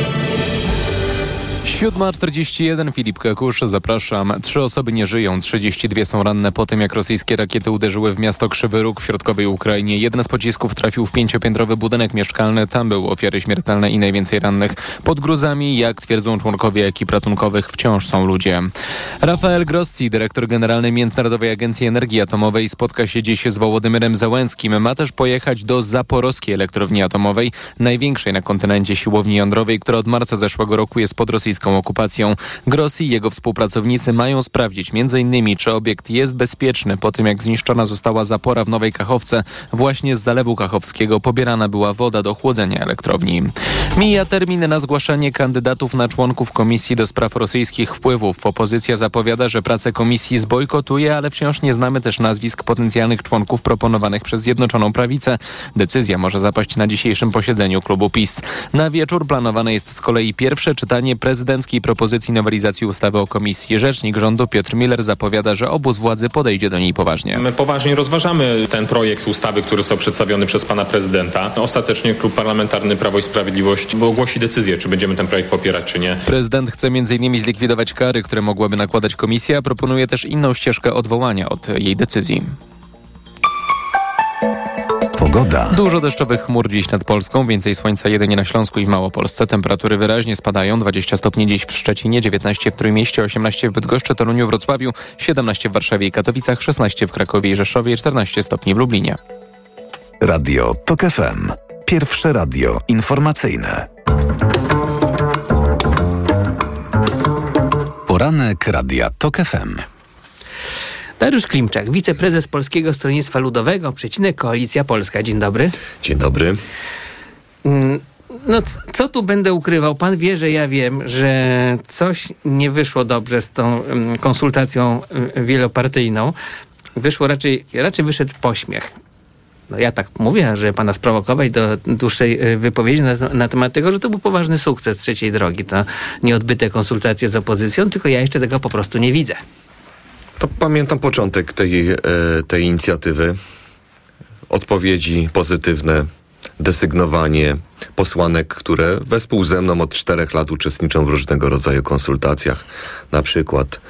7.41 Filip Kakusz, zapraszam. Trzy osoby nie żyją, 32 są ranne po tym, jak rosyjskie rakiety uderzyły w miasto Krzywy Róg w środkowej Ukrainie. Jeden z pocisków trafił w pięciopiętrowy budynek mieszkalny, tam były ofiary śmiertelne i najwięcej rannych. Pod gruzami, jak twierdzą członkowie ekip ratunkowych, wciąż są ludzie. Rafael Grossi, dyrektor generalny Międzynarodowej Agencji Energii Atomowej, spotka się dziś z Wołodymyrem Załęckim. Ma też pojechać do Zaporowskiej Elektrowni Atomowej, największej na kontynencie siłowni jądrowej, która od marca zeszłego roku jest pod rosyjską okupacją. Grossi i jego współpracownicy mają sprawdzić m.in. czy obiekt jest bezpieczny po tym jak zniszczona została zapora w Nowej Kachowce. Właśnie z zalewu kachowskiego pobierana była woda do chłodzenia elektrowni. Mija termin na zgłaszanie kandydatów na członków Komisji do Spraw Rosyjskich Wpływów. Opozycja zapowiada, że pracę komisji zbojkotuje, ale wciąż nie znamy też nazwisk potencjalnych członków proponowanych przez Zjednoczoną Prawicę. Decyzja może zapaść na dzisiejszym posiedzeniu klubu PiS. Na wieczór planowane jest z kolei pierwsze czytanie prezydenckiej propozycji nowelizacji ustawy o komisji. Rzecznik rządu Piotr Miller zapowiada, że obóz władzy podejdzie do niej poważnie. My poważnie rozważamy ten projekt ustawy, który został przedstawiony przez pana prezydenta. Ostatecznie klub parlamentarny Prawo i Sprawiedliwość ogłosi decyzję, czy będziemy ten projekt popierać, czy nie. Prezydent chce m.in. zlikwidować kary, które mogłaby nakładać komisja, proponuje też inną ścieżkę odwołania od jej decyzji. Pogoda. Dużo deszczowych chmur dziś nad Polską, więcej słońca jedynie na Śląsku i w Małopolsce. Temperatury wyraźnie spadają. 20 stopni dziś w Szczecinie, 19 w Trójmieście, 18 w Bydgoszczy, Toruniu, Wrocławiu, 17 w Warszawie i Katowicach, 16 w Krakowie i Rzeszowie, 14 stopni w Lublinie. Radio TOK FM. Pierwsze radio informacyjne. Poranek Radia TOK FM. Dariusz Klimczak, wiceprezes Polskiego Stronnictwa Ludowego, przecinek Koalicja Polska. Dzień dobry. Dzień dobry. Mm, No, co tu będę ukrywał? Pan wie, że ja wiem, że coś nie wyszło dobrze z tą mm, konsultacją mm, wielopartyjną. Wyszło raczej, raczej wyszedł pośmiech. No ja tak mówię, że pana sprowokować do dłuższej y, wypowiedzi na, na temat tego, że to był poważny sukces trzeciej drogi. To nieodbyte konsultacje z opozycją, tylko ja jeszcze tego po prostu nie widzę. To pamiętam początek tej, e, tej inicjatywy. Odpowiedzi pozytywne, desygnowanie posłanek, które wespół ze mną od czterech lat uczestniczą w różnego rodzaju konsultacjach. Na przykład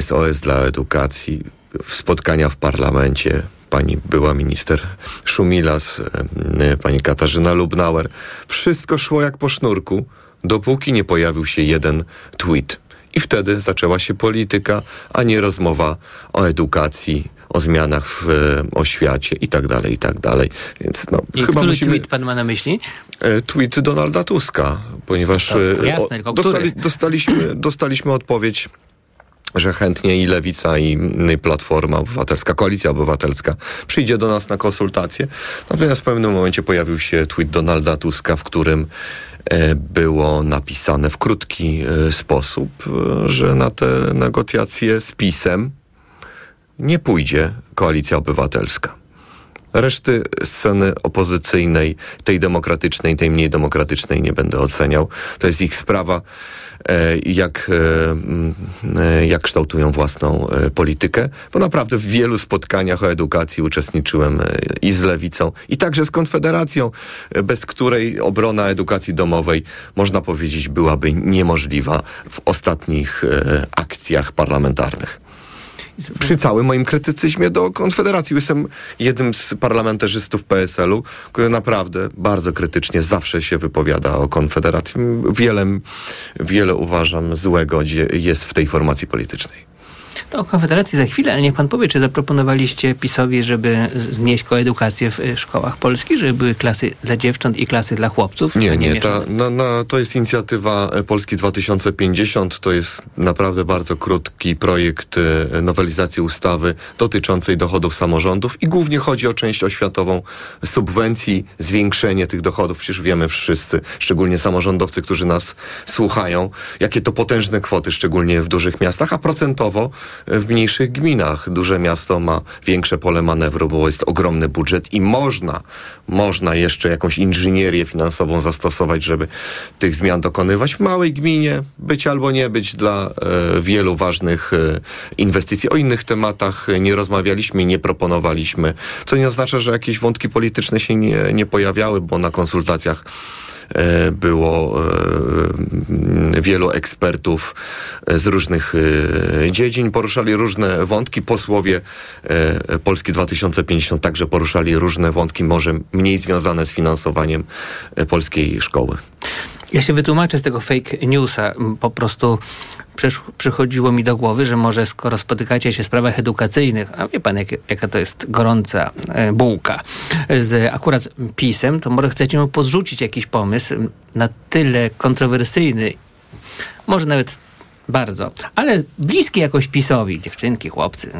SOS dla edukacji, spotkania w parlamencie. Pani była minister Szumilas, pani Katarzyna Lubnauer. Wszystko szło jak po sznurku, dopóki nie pojawił się jeden tweet. I wtedy zaczęła się polityka, a nie rozmowa o edukacji, o zmianach w e, oświacie i tak dalej, i tak dalej. Więc no, I chyba który musimy... tweet pan ma na myśli? E, Tweet Donalda Tuska, ponieważ To- to e, jasne, dostali, dostaliśmy, dostaliśmy odpowiedź że chętnie i Lewica, i Platforma Obywatelska, Koalicja Obywatelska przyjdzie do nas na konsultacje. Natomiast w pewnym momencie pojawił się tweet Donalda Tuska, w którym było napisane w krótki e, sposób, e, że na te negocjacje z PiSem nie pójdzie Koalicja Obywatelska. Reszty sceny opozycyjnej, tej demokratycznej, tej mniej demokratycznej nie będę oceniał. To jest ich sprawa, e, jak, e, e, jak kształtują własną politykę, bo naprawdę w wielu spotkaniach o edukacji uczestniczyłem i z Lewicą, i także z Konfederacją, bez której obrona edukacji domowej, można powiedzieć, byłaby niemożliwa w ostatnich akcjach parlamentarnych przy całym moim krytycyzmie do Konfederacji. Jestem jednym z parlamentarzystów PSL-u, który naprawdę bardzo krytycznie zawsze się wypowiada o Konfederacji. Wiele, wiele uważam złego jest w tej formacji politycznej. To o Konfederacji za chwilę, ale niech pan powie, czy zaproponowaliście PiSowi, żeby znieść koedukację w y, szkołach polskich, żeby były klasy dla dziewcząt i klasy dla chłopców? Nie, nie, mieszane. ta, na, na, to jest inicjatywa e, Polski 2050. To jest naprawdę bardzo krótki projekt e, nowelizacji ustawy dotyczącej dochodów samorządów i głównie chodzi o część oświatową subwencji, zwiększenie tych dochodów. Przecież wiemy wszyscy, szczególnie samorządowcy, którzy nas słuchają, jakie to potężne kwoty, szczególnie w dużych miastach, a procentowo w mniejszych gminach. Duże miasto ma większe pole manewru, bo jest ogromny budżet i można, można jeszcze jakąś inżynierię finansową zastosować, żeby tych zmian dokonywać. W małej gminie być albo nie być dla e, wielu ważnych e, inwestycji. O innych tematach nie rozmawialiśmy, nie proponowaliśmy, co nie oznacza, że jakieś wątki polityczne się nie, nie pojawiały, bo na konsultacjach było e, wielu ekspertów e, z różnych e, dziedzin, poruszali różne wątki. Posłowie e, Polski 2050 także poruszali różne wątki, może mniej związane z finansowaniem polskiej szkoły. Ja się wytłumaczę z tego fake newsa. Po prostu przysz, przychodziło mi do głowy, że może skoro spotykacie się w sprawach edukacyjnych, a wie pan, jak, jaka to jest gorąca e, bułka, z akurat pisem, to może chcecie mu podrzucić jakiś pomysł na tyle kontrowersyjny, może nawet bardzo, ale bliski jakoś PiSowi, dziewczynki, chłopcy,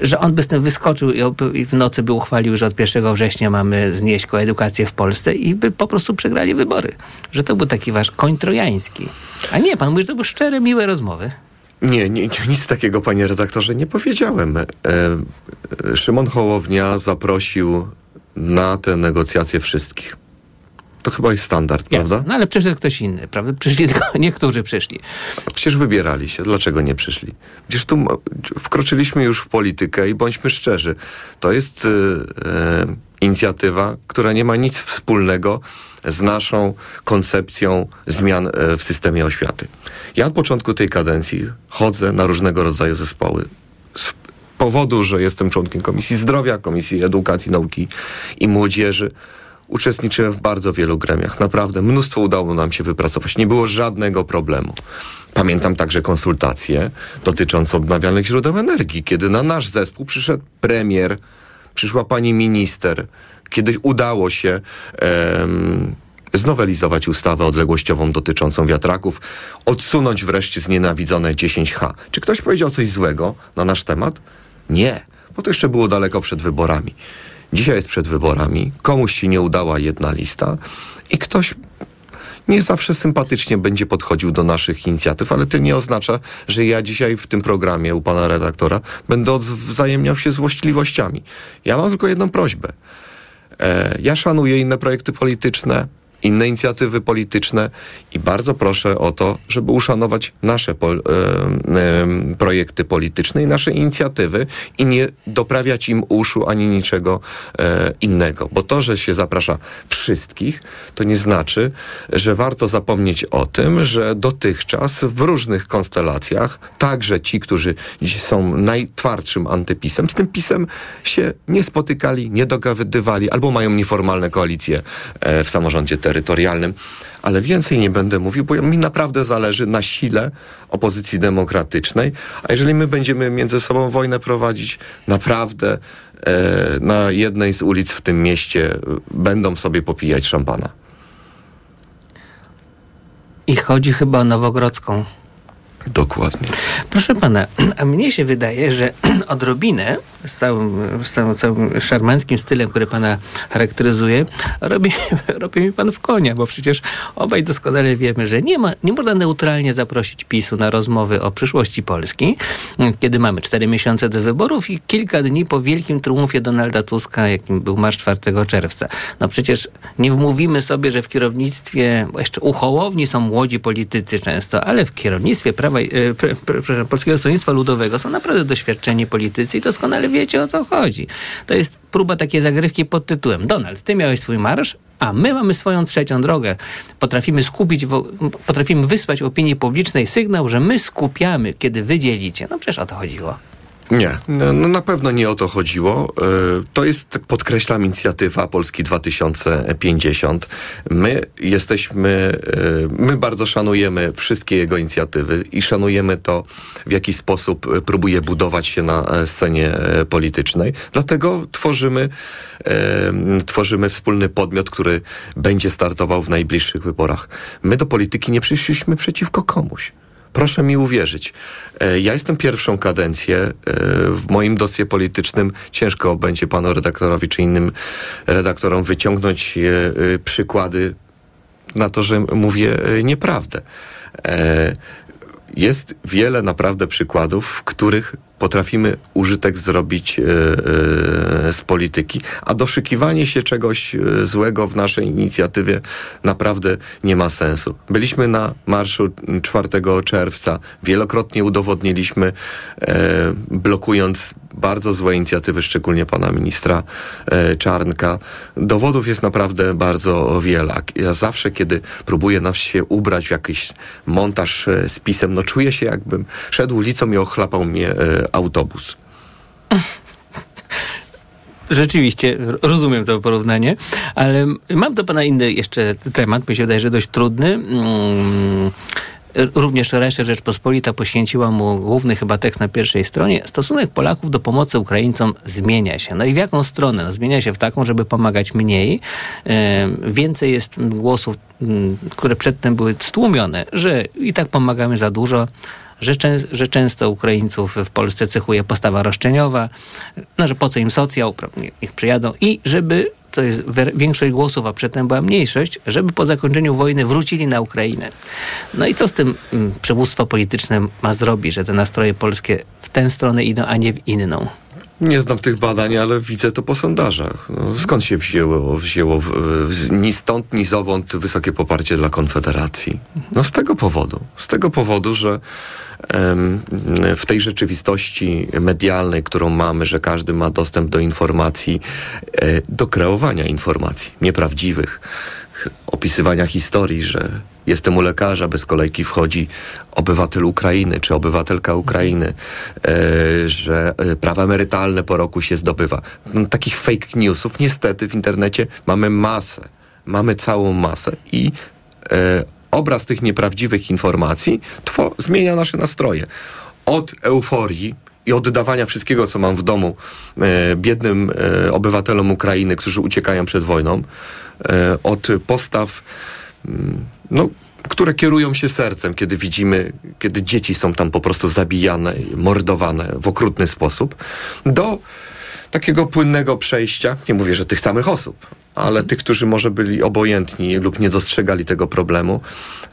że on by z tym wyskoczył i w nocy by uchwalił, że od 1 września mamy znieść koedukację w Polsce i by po prostu przegrali wybory. Że to był taki wasz koń trojański. A nie, pan mówi, że to były szczere, miłe rozmowy. Nie, nie, nic takiego, panie redaktorze, nie powiedziałem. E, Szymon Hołownia zaprosił na te negocjacje wszystkich. To chyba jest standard, Jasne. prawda? No ale przyszedł ktoś inny, prawda? Przyszli tylko niektórzy przyszli. A przecież wybierali się. Dlaczego nie przyszli? Przecież tu wkroczyliśmy już w politykę i bądźmy szczerzy. To jest y, e, inicjatywa, która nie ma nic wspólnego z naszą koncepcją zmian e, w systemie oświaty. Ja od początku tej kadencji chodzę na różnego rodzaju zespoły. Z powodu, że jestem członkiem Komisji Zdrowia, Komisji Edukacji, Nauki i Młodzieży, uczestniczyłem w bardzo wielu gremiach. Naprawdę mnóstwo udało nam się wypracować. Nie było żadnego problemu. Pamiętam także konsultacje dotyczące odnawialnych źródeł energii, kiedy na nasz zespół przyszedł premier, przyszła pani minister, kiedy udało się znowelizować ustawę odległościową dotyczącą wiatraków, odsunąć wreszcie znienawidzone 10H. Czy ktoś powiedział coś złego na nasz temat? Nie, bo to jeszcze było daleko przed wyborami. Dzisiaj jest przed wyborami, komuś się nie udała jedna lista i ktoś nie zawsze sympatycznie będzie podchodził do naszych inicjatyw, ale to nie oznacza, że ja dzisiaj w tym programie u pana redaktora będę odwzajemniał się złośliwościami. Ja mam tylko jedną prośbę. E, ja szanuję inne projekty polityczne, inne inicjatywy polityczne i bardzo proszę o to, żeby uszanować nasze e, e, projekty polityczne i nasze inicjatywy i nie doprawiać im uszu ani niczego e, innego. Bo to, że się zaprasza wszystkich, to nie znaczy, że warto zapomnieć o tym, że dotychczas w różnych konstelacjach, także ci, którzy dziś są najtwardszym antypisem, z tym pisem się nie spotykali, nie dogadywali albo mają nieformalne koalicje e, w samorządzie terytorialnym. Ale więcej nie będę mówił, bo mi naprawdę zależy na sile opozycji demokratycznej. A jeżeli my będziemy między sobą wojnę prowadzić, naprawdę e, na jednej z ulic w tym mieście e, będą sobie popijać szampana. I chodzi chyba o Nowogrodzką. Dokładnie. Proszę pana, a mnie się wydaje, że odrobinę z całym, z całym, całym szarmanckim stylem, który pana charakteryzuje, robi, robi mi pan w konia, bo przecież obaj doskonale wiemy, że nie, ma, nie można neutralnie zaprosić PiSu na rozmowy o przyszłości Polski, kiedy mamy cztery miesiące do wyborów i kilka dni po wielkim triumfie Donalda Tuska, jakim był marsz 4 czerwca. No przecież nie wmówimy sobie, że w kierownictwie, jeszcze u Hołowni są młodzi politycy często, ale w kierownictwie Prawa, e, pr, pr, Polskiego Stronnictwa Ludowego są naprawdę doświadczeni politycy i doskonale wiecie o co chodzi. To jest próba takiej zagrywki pod tytułem Donald, ty miałeś swój marsz, a my mamy swoją trzecią drogę. Potrafimy skupić, potrafimy wysłać opinii publicznej sygnał, że my skupiamy, kiedy wy dzielicie. No przecież o to chodziło. Nie, no, no na pewno nie o to chodziło. Y, To jest, podkreślam, inicjatywa Polski 2050. My jesteśmy, y, my bardzo szanujemy wszystkie jego inicjatywy i szanujemy to, w jaki sposób y, próbuje budować się na e, scenie e, politycznej. Dlatego tworzymy, e, tworzymy wspólny podmiot, który będzie startował w najbliższych wyborach. My do polityki nie przyszliśmy przeciwko komuś. Proszę mi uwierzyć. E, Ja jestem pierwszą kadencję. e, W moim dosie politycznym ciężko będzie panu redaktorowi czy innym redaktorom wyciągnąć e, przykłady na to, że mówię nieprawdę. Jest wiele naprawdę przykładów, w których potrafimy użytek zrobić e, e, z polityki, a doszykiwanie się czegoś e, złego w naszej inicjatywie naprawdę nie ma sensu. Byliśmy na marszu 4 czerwca, wielokrotnie udowodniliśmy, blokując bardzo złe inicjatywy, szczególnie pana ministra e, Czarnka. Dowodów jest naprawdę bardzo wiele. Ja zawsze, kiedy próbuję nas się ubrać w jakiś montaż e, z pisem, no czuję się jakbym szedł ulicą i ochlapał mnie e, autobus. Rzeczywiście, rozumiem to porównanie, ale mam do pana inny jeszcze temat, mi się wydaje, że dość trudny. Mm, Również Resze Rzeczpospolita poświęciła mu główny chyba tekst na pierwszej stronie. Stosunek Polaków do pomocy Ukraińcom zmienia się. No i w jaką stronę? No, zmienia się w taką, żeby pomagać mniej. E, więcej jest głosów, m, które przedtem były stłumione, że i tak pomagamy za dużo że, że często Ukraińców w Polsce cechuje postawa roszczeniowa, no, że po co im socjał, niech przyjadą i żeby, to jest większość głosów, a przedtem była mniejszość, żeby po zakończeniu wojny wrócili na Ukrainę. No i co z tym mm, przywództwo polityczne ma zrobić, że te nastroje polskie w tę stronę idą, a nie w inną? Nie znam tych badań, ale widzę to po sondażach. No, skąd się wzięło, wzięło ni stąd, ni zowąd wysokie poparcie dla Konfederacji? No z tego powodu. Z tego powodu, że em, w tej rzeczywistości medialnej, którą mamy, że każdy ma dostęp do informacji, e, do kreowania informacji nieprawdziwych, ch- opisywania historii, że jestem u lekarza, bez kolejki wchodzi obywatel Ukrainy czy obywatelka Ukrainy, e, że e, prawa emerytalne po roku się zdobywa. No, takich fake newsów niestety w internecie mamy masę. Mamy całą masę i e, obraz tych nieprawdziwych informacji zmienia nasze nastroje. Od euforii i oddawania wszystkiego, co mam w domu e, biednym e, obywatelom Ukrainy, którzy uciekają przed wojną, e, od postaw mm, no, które kierują się sercem, kiedy widzimy, kiedy dzieci są tam po prostu zabijane, mordowane w okrutny sposób, do takiego płynnego przejścia, nie mówię, że tych samych osób, ale tych, którzy może byli obojętni lub nie dostrzegali tego problemu,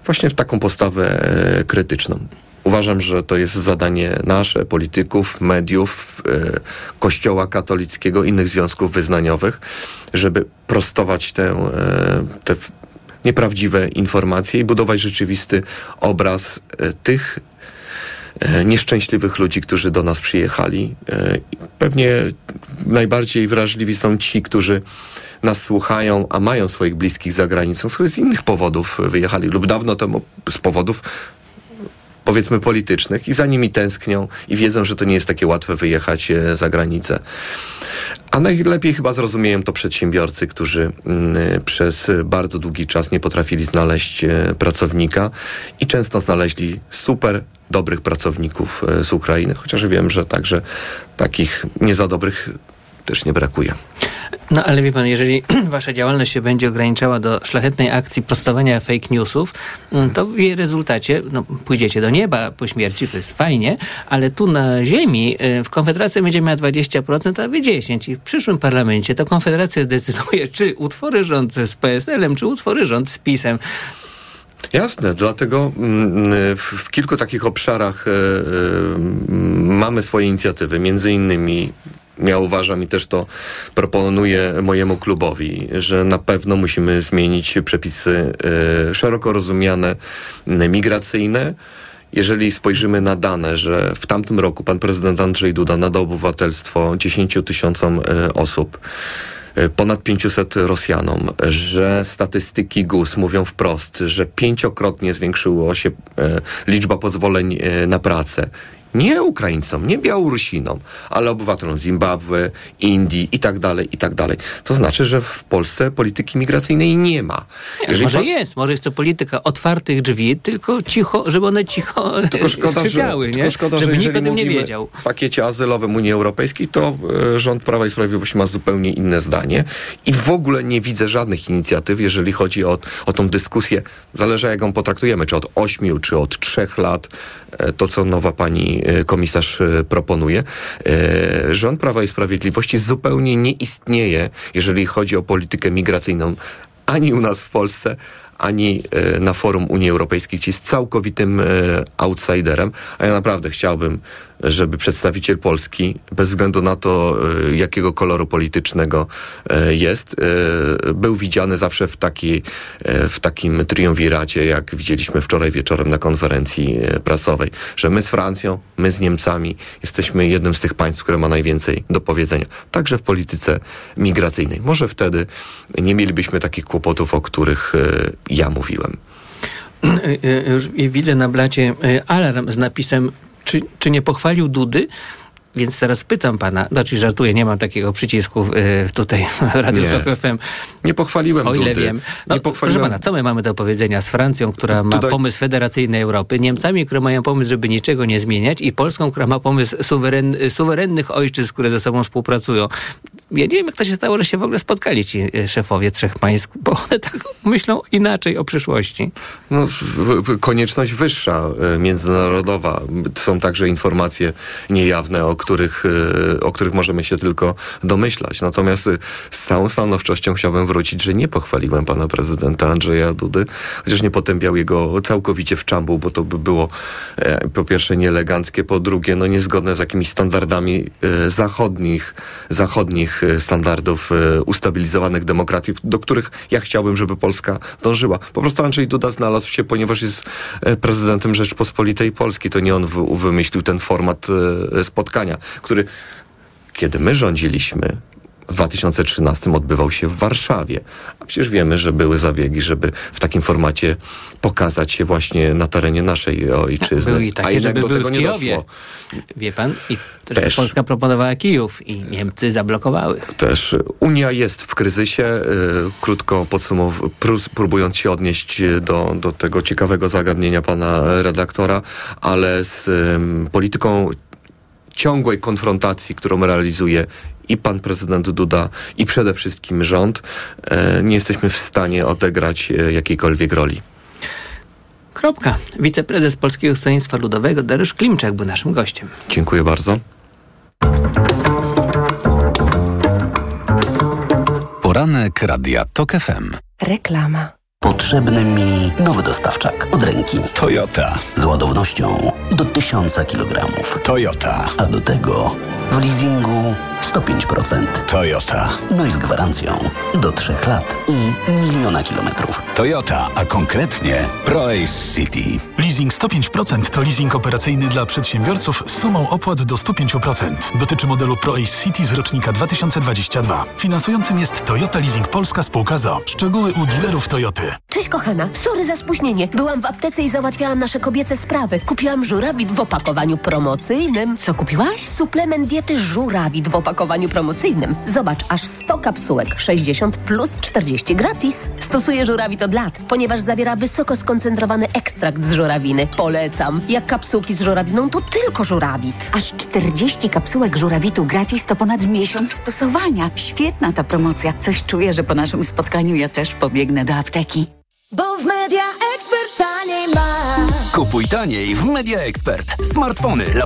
właśnie w taką postawę e, krytyczną. Uważam, że to jest zadanie nasze, polityków, mediów, e, Kościoła katolickiego, innych związków wyznaniowych, żeby prostować tę, e, w- nieprawdziwe informacje i budować rzeczywisty obraz e, tych e, nieszczęśliwych ludzi, którzy do nas przyjechali. E, Pewnie najbardziej wrażliwi są ci, którzy nas słuchają, a mają swoich bliskich za granicą, którzy z innych powodów wyjechali lub dawno temu z powodów powiedzmy politycznych i za nimi tęsknią i wiedzą, że to nie jest takie łatwe wyjechać e, za granicę. A najlepiej chyba zrozumieją to przedsiębiorcy, którzy mm, przez bardzo długi czas nie potrafili znaleźć e, pracownika i często znaleźli super dobrych pracowników e, z Ukrainy, chociaż wiem, że także takich nie za dobrych też nie brakuje. No ale wie pan, jeżeli wasza działalność się będzie ograniczała do szlachetnej akcji prostowania fake newsów, mm, to w jej rezultacie no, pójdziecie do nieba po śmierci, to jest fajnie, ale tu na ziemi y, w Konfederacji będzie miała 20%, a wy 10%. I w przyszłym parlamencie to Konfederacja zdecyduje, czy utwory rząd z PSL-em, czy utwory rząd z PiSem. Jasne, dlatego mm, w, kilku takich obszarach e, e, mamy swoje inicjatywy. Między innymi ja uważam i też to proponuję mojemu klubowi, że na pewno musimy zmienić przepisy e, szeroko rozumiane migracyjne. Jeżeli spojrzymy na dane, że w tamtym roku pan prezydent Andrzej Duda nadał obywatelstwo 10 tysiącom e, osób, e, ponad 500 Rosjanom, że statystyki GUS mówią wprost, że pięciokrotnie zwiększyło się liczba pozwoleń na pracę. Nie Ukraińcom, nie Białorusinom, ale obywatelom Zimbabwe, Indii i tak dalej, i tak dalej. To znaczy, że w Polsce polityki migracyjnej nie ma. Nie, może jest, może jest to polityka otwartych drzwi, tylko cicho, żeby one cicho Tylko szkoda, że, skrzypiały, nie? tylko szkoda, że żeby nikt jeżeli o tym nie wiedział. w pakiecie azylowym Unii Europejskiej, to e, rząd Prawa i Sprawiedliwości ma zupełnie inne zdanie i w ogóle nie widzę żadnych inicjatyw, jeżeli chodzi o, o tą dyskusję. Zależy jak ją potraktujemy, czy od ośmiu, czy od trzech lat, e, to co nowa pani komisarz e, proponuje. E, Rząd Prawa i Sprawiedliwości zupełnie nie istnieje, jeżeli chodzi o politykę migracyjną ani u nas w Polsce, ani e, na forum Unii Europejskiej, gdzie jest całkowitym e, outsiderem, a ja naprawdę chciałbym, żeby przedstawiciel Polski, bez względu na to, e, jakiego koloru politycznego e, jest, e, był widziany zawsze w, takiej, e, w takim triumviracie, jak widzieliśmy wczoraj wieczorem na konferencji prasowej, że my z Francją, my z Niemcami jesteśmy jednym z tych państw, które ma najwięcej do powiedzenia, także w polityce migracyjnej. Może wtedy nie mielibyśmy takich kłopotów, o których ja mówiłem. Widzę na blacie alarm z napisem, czy, czy nie pochwalił Dudy? Więc teraz pytam pana, znaczy żartuję, nie mam takiego przycisku y, tutaj w Radiu. Tok FM. Nie pochwaliłem O ile Dudy. wiem. No, nie Proszę pochwaliłem pana, co my mamy do powiedzenia z Francją, która ma Tutaj- pomysł federacyjnej Europy, Niemcami, które mają pomysł, żeby niczego nie zmieniać i Polską, która ma pomysł suweren, suwerennych ojczyzn, które ze sobą współpracują. Ja nie wiem, jak to się stało, że się w ogóle spotkali ci y, szefowie trzech państw, bo one tak myślą inaczej o przyszłości. No, konieczność wyższa, e, międzynarodowa. Są także informacje niejawne, o których, e, o których możemy się tylko domyślać. Natomiast e, z całą stanowczością chciałbym wrócić, że nie pochwaliłem pana prezydenta Andrzeja Dudy, chociaż nie potępiał jego całkowicie w czambu, bo to by było e, po pierwsze nieeleganckie, po drugie no, niezgodne z jakimiś standardami zachodnich, zachodnich standardów ustabilizowanych demokracji, do których ja chciałbym, żeby Polska dążyła. Po prostu Andrzej Duda znalazł się, ponieważ jest prezydentem Rzeczpospolitej Polski. To nie on wy- wymyślił ten format e, spotkania, który kiedy my rządziliśmy, w 2013 odbywał się w Warszawie. A przecież wiemy, że były zabiegi, żeby w takim formacie pokazać się właśnie na terenie naszej ojczyzny. Były i A takie, jednak żeby do tego nie doszło. Wie pan? I też. Polska proponowała Kijów i Niemcy zablokowały. Też Unia jest w kryzysie. y, Krótko podsumow- pró- próbując się odnieść do, do tego ciekawego zagadnienia pana redaktora, ale z polityką ciągłej konfrontacji, którą realizuje i pan prezydent Duda, i przede wszystkim rząd, e, nie jesteśmy w stanie odegrać e, jakiejkolwiek roli. Kropka. Wiceprezes Polskiego Stronnictwa Ludowego Dariusz Klimczak był naszym gościem. Dziękuję bardzo. Poranek Radia TOK FM. Reklama. Potrzebny mi nowy dostawczak od ręki. Toyota. Z ładownością do 1000 kg. Toyota. A do tego w leasingu 105%. Toyota. No i z gwarancją do 3 lat i miliona kilometrów. Toyota, a konkretnie ProAce City. Leasing 105% to leasing operacyjny dla przedsiębiorców z sumą opłat do 105%. Dotyczy modelu ProAce City z rocznika 2022. Finansującym jest Toyota Leasing Polska Spółka ZO. Szczegóły u dealerów Toyoty. Cześć kochana, sorry za spóźnienie. Byłam w aptece i załatwiałam nasze kobiece sprawy. Kupiłam żurawit w opakowaniu promocyjnym. Co kupiłaś? Suplement diety żurawit w opakowaniu promocyjnym. Zobacz, aż 100 kapsułek, 60 plus 40 gratis. Stosuję żurawit od lat, ponieważ zawiera wysoko skoncentrowany ekstrakt z żurawiny. Polecam. Jak kapsułki z żurawiną, to tylko żurawit. Aż 40 kapsułek żurawitu gratis to ponad miesiąc stosowania. Świetna ta promocja. Coś czuję, że po naszym spotkaniu ja też pobiegnę do apteki. Bo w Media Expert taniej ma. Kupuj taniej w Media Expert. Smartfony, laptopy